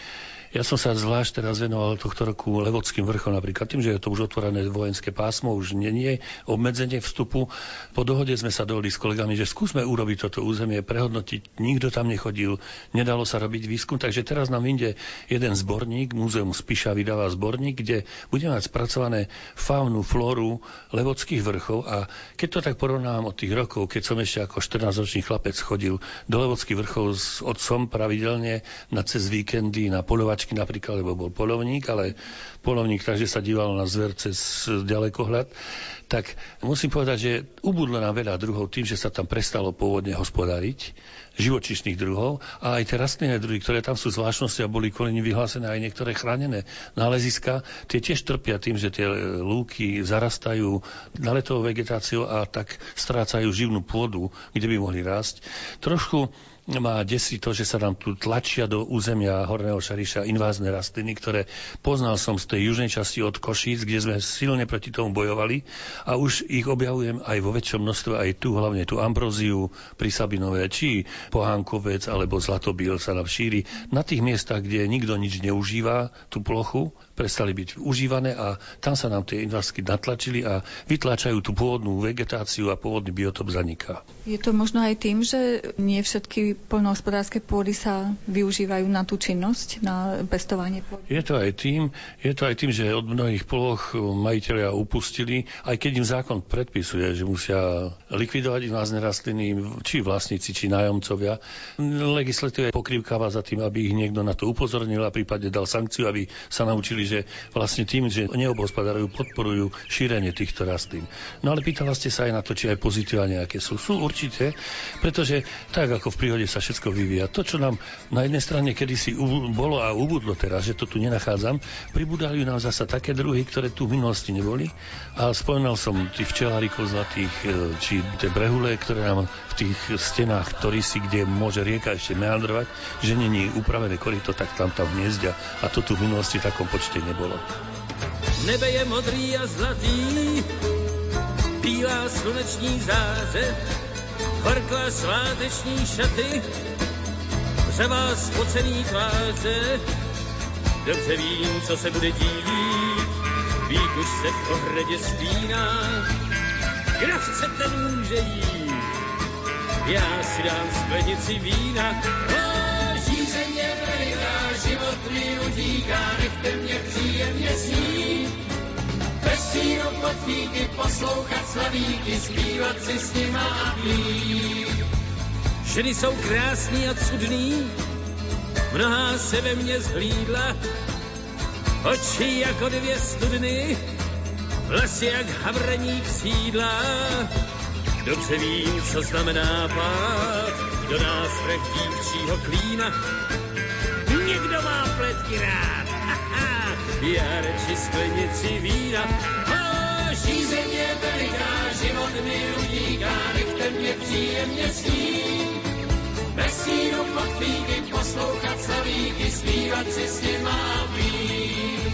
Ja som sa zvlášť teraz venoval tohto roku Levodským vrchom napríklad tým, že je to už otvorené vojenské pásmo, už nie je obmedzenie vstupu. Po dohode sme sa dohodli s kolegami, že skúsme urobiť toto územie, prehodnotiť. Nikto tam nechodil, nedalo sa robiť výskum, takže teraz nám inde jeden zborník, Múzeum Spiša vydáva zborník, kde budeme mať spracované faunu, flóru Levodských vrchov a keď to tak porovnám od tých rokov, keď som ešte ako 14-ročný chlapec chodil do Levodských vrchov s otcom pravidelne na cez víkendy na polovať kovačky napríklad, lebo bol polovník, ale polovník takže sa díval na zver cez ďalekohľad, tak musím povedať, že ubudlo nám veľa druhov tým, že sa tam prestalo pôvodne hospodáriť, živočišných druhov a aj tie rastlinné druhy, ktoré tam sú zvláštnosti a boli kvôli vyhlásené aj niektoré chránené náleziska, tie tiež trpia tým, že tie lúky zarastajú naletovou vegetáciou a tak strácajú živnú pôdu, kde by mohli rásť. Trošku má desí to, že sa nám tu tlačia do územia Horného Šariša invázne rastliny, ktoré poznal som z tej južnej časti od Košíc, kde sme silne proti tomu bojovali a už ich objavujem aj vo väčšom množstve, aj tu, hlavne tu ambroziu pri Sabinové, či pohánkovec alebo zlatobil sa nám šíri. Na tých miestach, kde nikto nič neužíva, tú plochu, prestali byť užívané a tam sa nám tie invazky natlačili a vytláčajú tú pôvodnú vegetáciu a pôvodný biotop zaniká. Je to možno aj tým, že nie všetky poľnohospodárske pôdy sa využívajú na tú činnosť, na pestovanie pôdy? Je to aj tým, je to aj tým, že od mnohých ploch majiteľia upustili, aj keď im zákon predpisuje, že musia likvidovať invázne rastliny, či vlastníci, či nájomcovia. Legislatíva pokrývkáva za tým, aby ich niekto na to upozornil a prípadne dal sankciu, aby sa naučili že vlastne tým, že neobospodarujú, podporujú šírenie týchto rastlín. No ale pýtala ste sa aj na to, či aj pozitíva nejaké sú. Sú určite, pretože tak ako v prírode sa všetko vyvíja. To, čo nám na jednej strane kedysi bolo a ubudlo teraz, že to tu nenachádzam, pribudali nám zasa také druhy, ktoré tu v minulosti neboli. A spomínal som tých včelárikov zlatých, e, či tie brehule, ktoré nám v tých stenách si, kde môže rieka ešte meandrovať, že není upravené korito, tak tam tam hniezdia. A to tu v minulosti v takom počte nebolo. Nebe je modrý a zlatý, bílá sluneční záře, horklá sváteční šaty, řevá spocený tváře, dobře vím, co se bude dít, vík už se v ohradě spíná, kdo chce, ten může jít, já si dám sklenici vína, oh, utíká, nechte mě příjemně snít. Pod fíky poslouchat slavíky, zpívat si s nima a pít. Ženy jsou krásný a cudný, mnohá se ve mně zhlídla, oči jako dvě studny, vlasy jak havraní křídla. Dobře vím, co znamená pád, do nás dívčího klína, Někdo má pletky rád, já radši sklenici vína. Oh, žízeň veliká, život mi utíká, nechte mě příjemně snít. Bez síru pod poslouchat slavíky, zpívat si s nima a pít.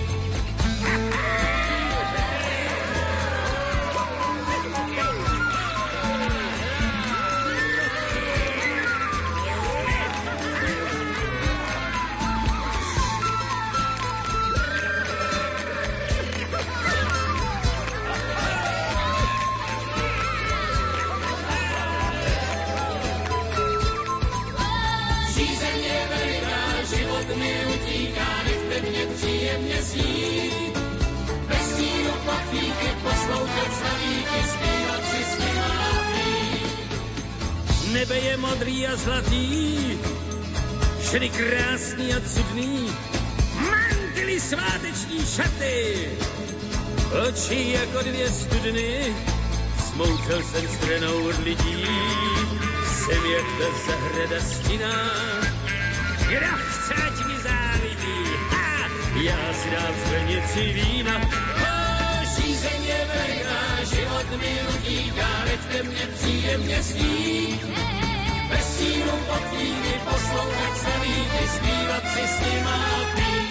Nebe je modrý a zlatý, ženy krásný a cudný, mantily sváteční šaty, oči jako dvě studny, smoučel jsem stranou od lidí, jsem jak ta zahrada stina, kdo chce, ať mi závidí, ha, já si dám sklenici vína, oh, žízeň veliká, život mi utíká, nechte mě příjemně sílu pod chvíli poslouchat celý, zpívat si s nima pít.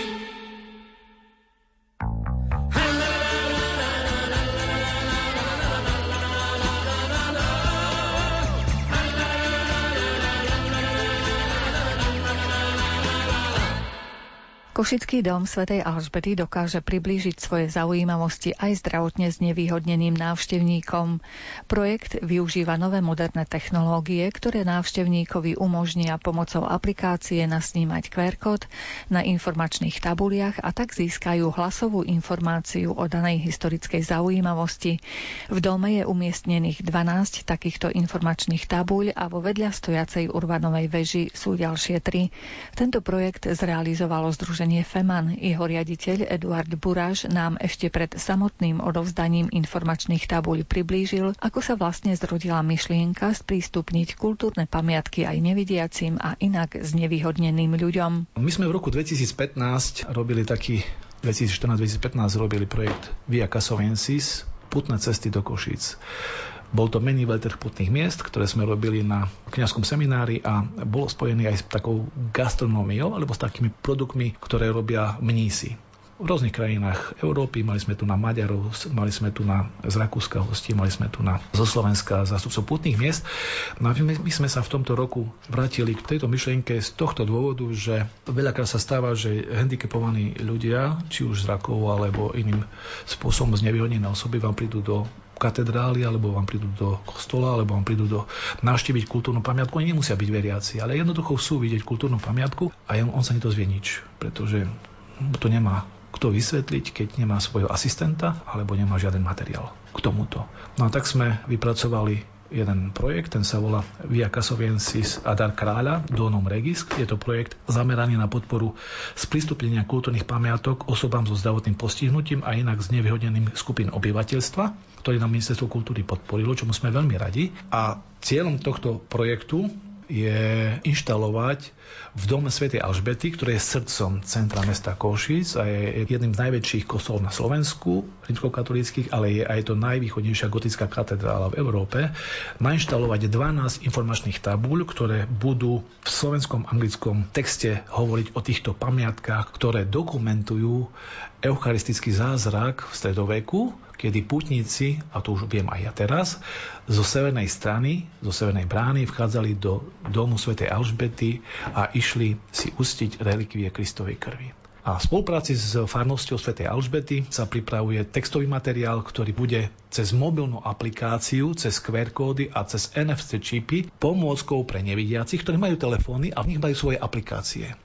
Košický dom svätej Alžbety dokáže priblížiť svoje zaujímavosti aj zdravotne znevýhodneným návštevníkom. Projekt využíva nové moderné technológie, ktoré návštevníkovi umožnia pomocou aplikácie nasnímať QR kód na informačných tabuliach a tak získajú hlasovú informáciu o danej historickej zaujímavosti. V dome je umiestnených 12 takýchto informačných tabuľ a vo vedľa stojacej urbanovej veži sú ďalšie tri. Tento projekt zrealizovalo Združenie Združenie FEMAN. Jeho riaditeľ Eduard Buráš nám ešte pred samotným odovzdaním informačných tabuľ priblížil, ako sa vlastne zrodila myšlienka sprístupniť kultúrne pamiatky aj nevidiacim a inak znevýhodneným ľuďom. My sme v roku 2015 robili taký 2014-2015 robili projekt Via Casovensis, putné cesty do Košíc. Bol to mený veľter putných miest, ktoré sme robili na kňazskom seminári a bolo spojený aj s takou gastronómiou alebo s takými produktmi, ktoré robia mnísi v rôznych krajinách Európy. Mali sme tu na Maďarov, mali sme tu na z Rakúska hosti, mali sme tu na zo Slovenska zástupcov putných miest. No a my, my sme sa v tomto roku vrátili k tejto myšlienke z tohto dôvodu, že veľakrát sa stáva, že handicapovaní ľudia, či už z rakov alebo iným spôsobom znevýhodnené osoby vám prídu do katedrály, alebo vám prídu do kostola, alebo vám prídu do navštíviť kultúrnu pamiatku. Oni nemusia byť veriaci, ale jednoducho chcú vidieť kultúrnu pamiatku a on sa nedozvie nič, pretože to nemá kto vysvetliť, keď nemá svojho asistenta alebo nemá žiaden materiál k tomuto. No a tak sme vypracovali jeden projekt, ten sa volá Via Casoviensis a Dar Kráľa, Donom Regis. Je to projekt zameraný na podporu sprístupnenia kultúrnych pamiatok osobám so zdravotným postihnutím a inak z nevyhodneným skupín obyvateľstva, ktorý nám Ministerstvo kultúry podporilo, čomu sme veľmi radi. A cieľom tohto projektu je inštalovať v dome Sv. Alžbety, ktoré je srdcom centra mesta Košic a je jedným z najväčších kostolov na Slovensku, rímskokatolíckých, ale je aj to najvýchodnejšia gotická katedrála v Európe, nainštalovať 12 informačných tabuľ, ktoré budú v slovenskom anglickom texte hovoriť o týchto pamiatkách, ktoré dokumentujú eucharistický zázrak v stredoveku, kedy putníci, a to už viem aj ja teraz, zo severnej strany, zo severnej brány vchádzali do domu svätej Alžbety a išli si ustiť relikvie Kristovej krvi. A v spolupráci s farnosťou Sv. Alžbety sa pripravuje textový materiál, ktorý bude cez mobilnú aplikáciu, cez QR kódy a cez NFC čipy pomôckou pre nevidiacich, ktorí majú telefóny a v nich majú svoje aplikácie.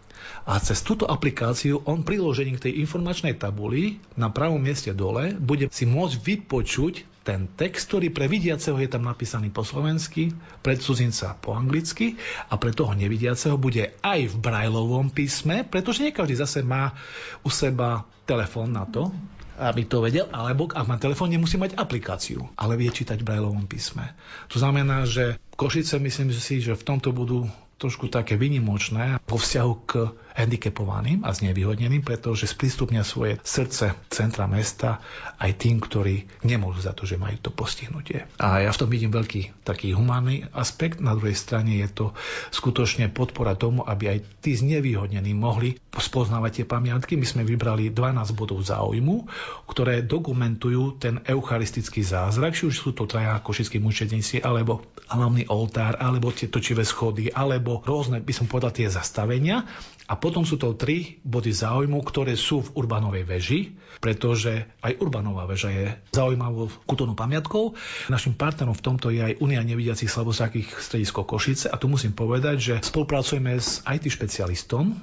A cez túto aplikáciu on priložením k tej informačnej tabuli na pravom mieste dole bude si môcť vypočuť ten text, ktorý pre vidiaceho je tam napísaný po slovensky, pre cudzinca po anglicky a pre toho nevidiaceho bude aj v brajlovom písme, pretože nie každý zase má u seba telefón na to, aby to vedel, alebo ak má telefón, nemusí mať aplikáciu, ale vie čítať v brajlovom písme. To znamená, že Košice myslím si, že v tomto budú trošku také vynimočné vo vzťahu k handicapovaným a znevýhodneným, pretože sprístupnia svoje srdce centra mesta aj tým, ktorí nemôžu za to, že majú to postihnutie. A ja v tom vidím veľký taký humánny aspekt. Na druhej strane je to skutočne podpora tomu, aby aj tí znevýhodnení mohli spoznávať tie pamiatky. My sme vybrali 12 bodov záujmu, ktoré dokumentujú ten eucharistický zázrak, či už sú to traja košickí mučedníci, alebo hlavný oltár, alebo tie točivé schody, alebo rôzne, by som povedal, tie zastavenia. A potom sú to tri body záujmu, ktoré sú v Urbanovej veži, pretože aj Urbanová väža je zaujímavou kultúrnou pamiatkou. Našim partnerom v tomto je aj Unia nevidiacich slabosakých stredisko Košice. A tu musím povedať, že spolupracujeme s IT špecialistom,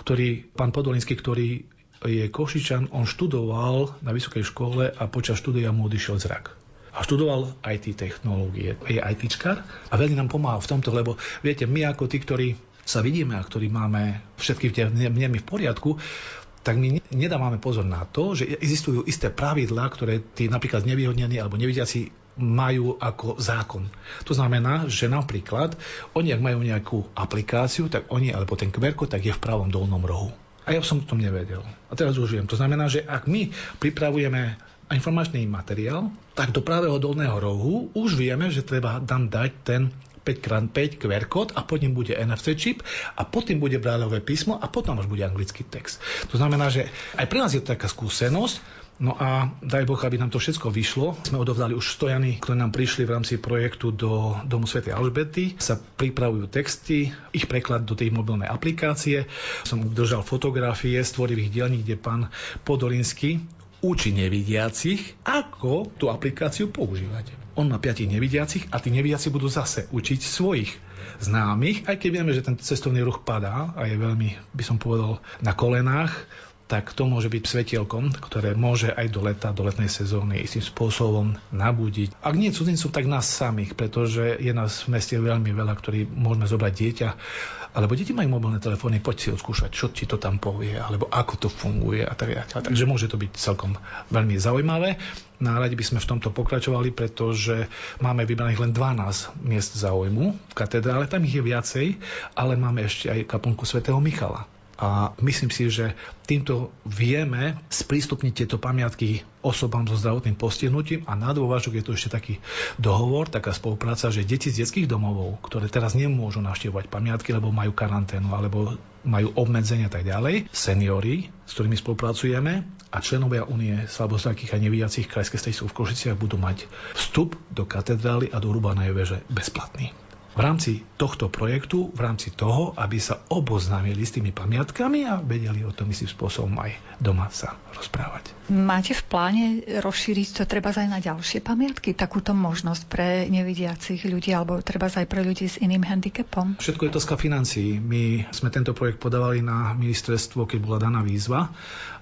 ktorý, pán Podolinský, ktorý je Košičan, on študoval na vysokej škole a počas štúdia mu odišiel zrak. A študoval IT technológie, je ITčkar a veľmi nám pomáha v tomto, lebo viete, my ako tí, ktorí sa vidíme a ktorí máme všetky tie vnemy v poriadku, tak my nedávame pozor na to, že existujú isté pravidlá, ktoré tí napríklad nevyhodnení alebo nevidiaci majú ako zákon. To znamená, že napríklad oni, ak majú nejakú aplikáciu, tak oni, alebo ten kverko, tak je v pravom dolnom rohu. A ja som o tom nevedel. A teraz už viem. To znamená, že ak my pripravujeme informačný materiál, tak do pravého dolného rohu už vieme, že treba tam dať ten 5x5 QR kód a pod ním bude NFC čip a pod tým bude brajlové písmo a potom už bude anglický text. To znamená, že aj pre nás je to taká skúsenosť, No a daj Boh, aby nám to všetko vyšlo. Sme odovzdali už stojany, ktoré nám prišli v rámci projektu do Domu Sv. Alžbety. Sa pripravujú texty, ich preklad do tej mobilnej aplikácie. Som držal fotografie z tvorivých dielní, kde pán Podolinsky učí nevidiacich, ako tú aplikáciu používať. On má piatich nevidiacich a tí nevidiaci budú zase učiť svojich známych, aj keď vieme, že ten cestovný ruch padá a je veľmi, by som povedal, na kolenách, tak to môže byť svetielkom, ktoré môže aj do leta, do letnej sezóny istým spôsobom nabudiť. Ak nie cudzincov, tak nás samých, pretože je nás v meste veľmi veľa, ktorí môžeme zobrať dieťa alebo deti majú mobilné telefóny, poď si odskúšať, čo ti to tam povie, alebo ako to funguje a tak ďalej. Takže môže to byť celkom veľmi zaujímavé. Na no radi by sme v tomto pokračovali, pretože máme vybraných len 12 miest záujmu v katedrále, tam ich je viacej, ale máme ešte aj kaplnku svätého Michala A myslím si, že týmto vieme sprístupniť tieto pamiatky osobám so zdravotným postihnutím a na dôvažok je tu ešte taký dohovor, taká spolupráca, že deti z detských domovov, ktoré teraz nemôžu navštevovať pamiatky, lebo majú karanténu alebo majú obmedzenia tak ďalej, seniory, s ktorými spolupracujeme a členovia Únie slabostakých a nevidiacich krajských stredistv v Košiciach budú mať vstup do katedrály a do Urbanej veže bezplatný v rámci tohto projektu, v rámci toho, aby sa oboznámili s tými pamiatkami a vedeli o tom istým spôsobom aj doma sa rozprávať. Máte v pláne rozšíriť to treba aj na ďalšie pamiatky, takúto možnosť pre nevidiacich ľudí alebo treba aj pre ľudí s iným handicapom? Všetko je to z financií. My sme tento projekt podávali na ministerstvo, keď bola daná výzva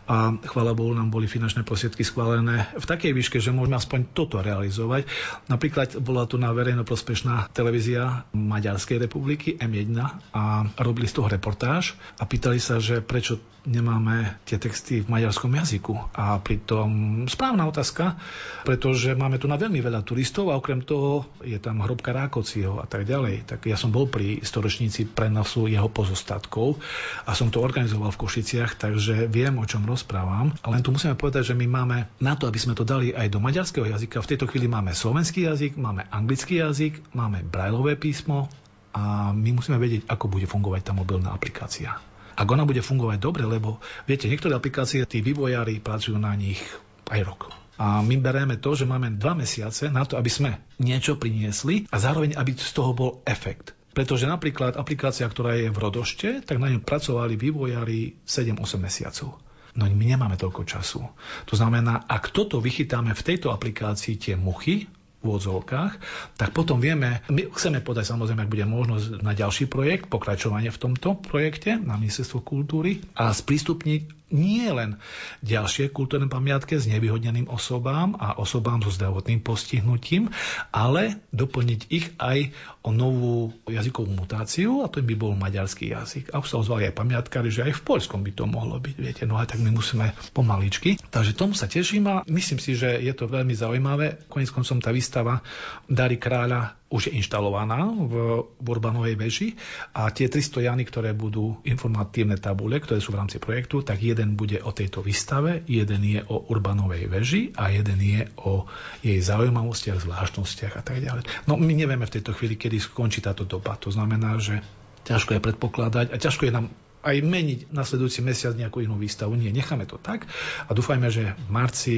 a chvála Bohu nám boli finančné prostriedky schválené v takej výške, že môžeme aspoň toto realizovať. Napríklad bola tu na verejnoprospešná televízia Maďarskej republiky M1 a robili z toho reportáž a pýtali sa, že prečo nemáme tie texty v maďarskom jazyku. A pritom správna otázka, pretože máme tu na veľmi veľa turistov a okrem toho je tam hrobka Rákociho a tak ďalej. Tak ja som bol pri storočníci prenosu jeho pozostatkov a som to organizoval v Košiciach, takže viem, o čom rozprávam. Len tu musíme povedať, že my máme na to, aby sme to dali aj do maďarského jazyka, v tejto chvíli máme slovenský jazyk, máme anglický jazyk, máme brajlové písmo a my musíme vedieť, ako bude fungovať tá mobilná aplikácia ak ona bude fungovať dobre, lebo viete, niektoré aplikácie, tí vývojári pracujú na nich aj rok. A my bereme to, že máme dva mesiace na to, aby sme niečo priniesli a zároveň, aby z toho bol efekt. Pretože napríklad aplikácia, ktorá je v Rodošte, tak na ňom pracovali vývojári 7-8 mesiacov. No my nemáme toľko času. To znamená, ak toto vychytáme v tejto aplikácii tie muchy, úvodzovkách, tak potom vieme, my chceme podať samozrejme, ak bude možnosť na ďalší projekt, pokračovanie v tomto projekte na Ministerstvo kultúry a sprístupniť nie len ďalšie kultúrne pamiatke s nevyhodneným osobám a osobám so zdravotným postihnutím, ale doplniť ich aj o novú jazykovú mutáciu a to by bol maďarský jazyk. A už sa ozvali aj pamiatkári, že aj v Poľskom by to mohlo byť, viete, no a tak my musíme pomaličky. Takže tomu sa teším a myslím si, že je to veľmi zaujímavé. Konec koncom tá výstava Dary kráľa už je inštalovaná v Urbanovej veži a tie tri stojany, ktoré budú informatívne tabule, ktoré sú v rámci projektu, tak jeden bude o tejto výstave, jeden je o Urbanovej veži a jeden je o jej zaujímavostiach, zvláštnostiach a tak ďalej. No my nevieme v tejto chvíli, kedy skončí táto doba. To znamená, že ťažko je predpokladať a ťažko je nám aj meniť nasledujúci mesiac nejakú inú výstavu. Nie, necháme to tak a dúfajme, že v marci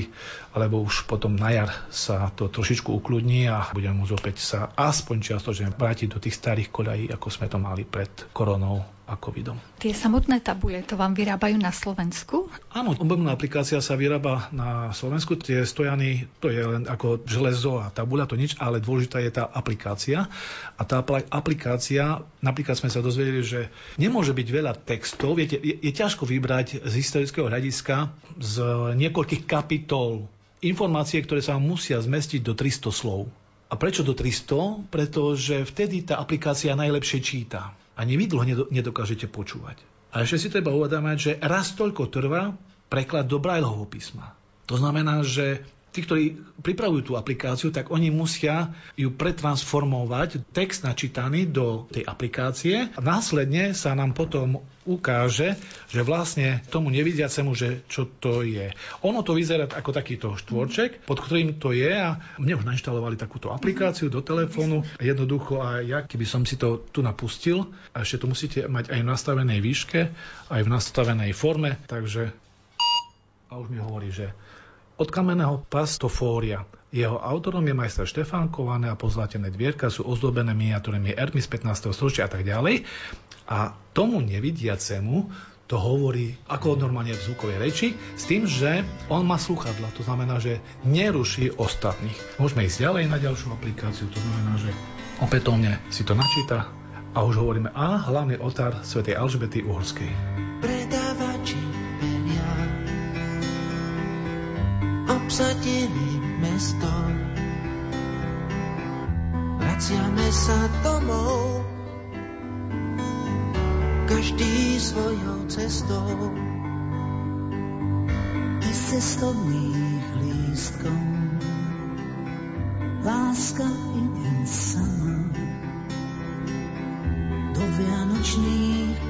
alebo už potom na jar sa to trošičku ukludní a budeme môcť opäť sa aspoň čiastočne vrátiť do tých starých koľají, ako sme to mali pred koronou a covidom. Tie samotné tabule, to vám vyrábajú na Slovensku? Áno, mobilná aplikácia sa vyrába na Slovensku. Tie stojany, to je len ako železo a tabuľa, to nič, ale dôležitá je tá aplikácia. A tá aplikácia, napríklad sme sa dozvedeli, že nemôže byť veľa textov. Viete, je, je ťažko vybrať z historického hľadiska z niekoľkých kapitol informácie, ktoré sa musia zmestiť do 300 slov. A prečo do 300? Pretože vtedy tá aplikácia najlepšie číta ani vy dlho nedokážete počúvať. A ešte si treba uvedomať, že raz toľko trvá preklad do Brailleho písma. To znamená, že tí, ktorí pripravujú tú aplikáciu, tak oni musia ju pretransformovať, text načítaný do tej aplikácie a následne sa nám potom ukáže, že vlastne tomu nevidiacemu, že čo to je. Ono to vyzerá ako takýto štvorček, pod ktorým to je a mne už nainštalovali takúto aplikáciu do telefónu. Jednoducho a ja, keby som si to tu napustil, a ešte to musíte mať aj v nastavenej výške, aj v nastavenej forme, takže a už mi hovorí, že od kamenného pastofória. Jeho autorom je majster Štefán Kované a pozlatené dvierka sú ozdobené miniatúrami Ermy z 15. storočia a tak ďalej. A tomu nevidiacemu to hovorí ako normálne v zvukovej reči, s tým, že on má sluchadla, to znamená, že neruší ostatných. Môžeme ísť ďalej na ďalšiu aplikáciu, to znamená, že opätovne si to načíta a už hovoríme a hlavný otár svätej Alžbety Uhorskej. Predávači obsadený mesto. Vraciame sa domov, každý svojou cestou. Bez cestovných lístkov, láska ide sama do vianočných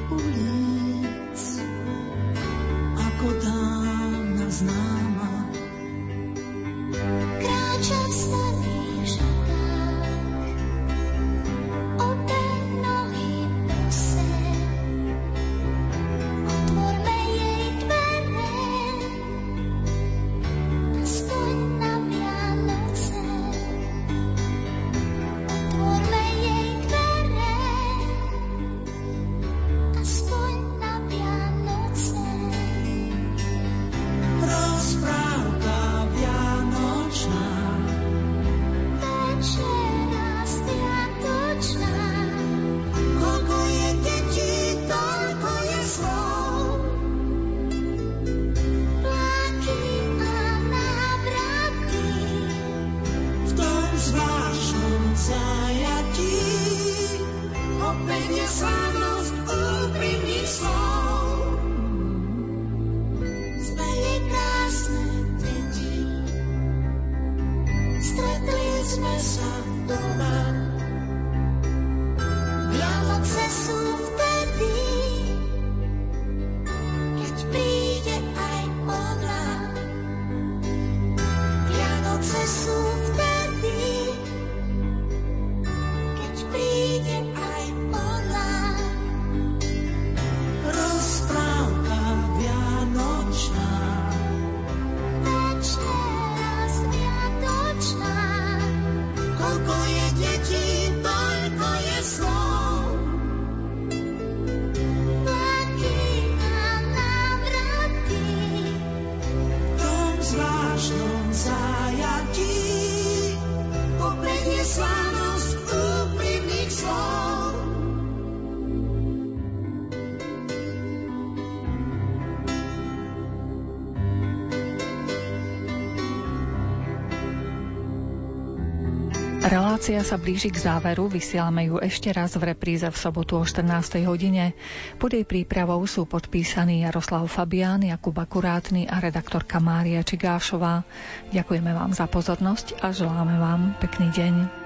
Relácia sa blíži k záveru, vysielame ju ešte raz v repríze v sobotu o 14. hodine. Pod jej prípravou sú podpísaní Jaroslav Fabián, Jakub Akurátny a redaktorka Mária Čigášová. Ďakujeme vám za pozornosť a želáme vám pekný deň.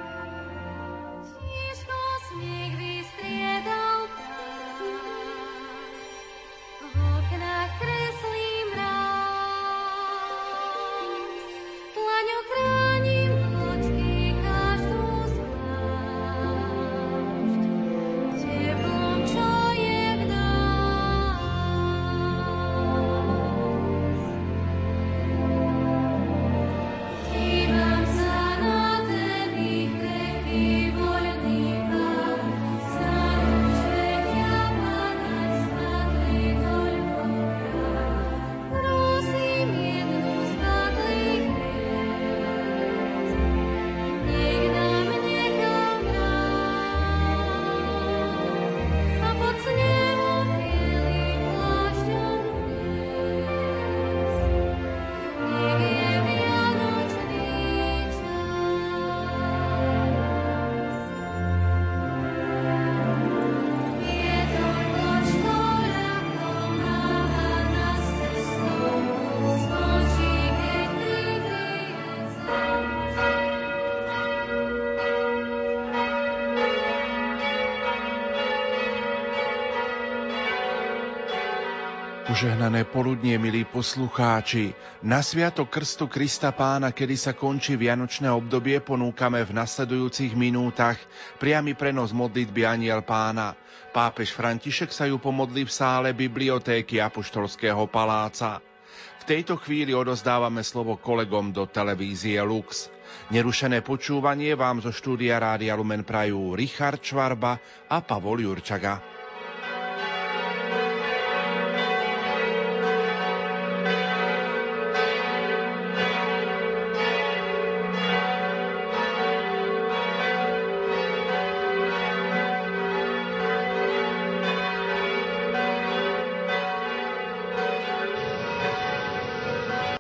Požehnané poludnie, milí poslucháči. Na Sviato Krstu Krista Pána, kedy sa končí Vianočné obdobie, ponúkame v nasledujúcich minútach priamy prenos modlitby Aniel Pána. Pápež František sa ju pomodlí v sále bibliotéky Apoštolského paláca. V tejto chvíli odozdávame slovo kolegom do televízie Lux. Nerušené počúvanie vám zo štúdia Rádia Lumen prajú Richard Čvarba a Pavol Jurčaga.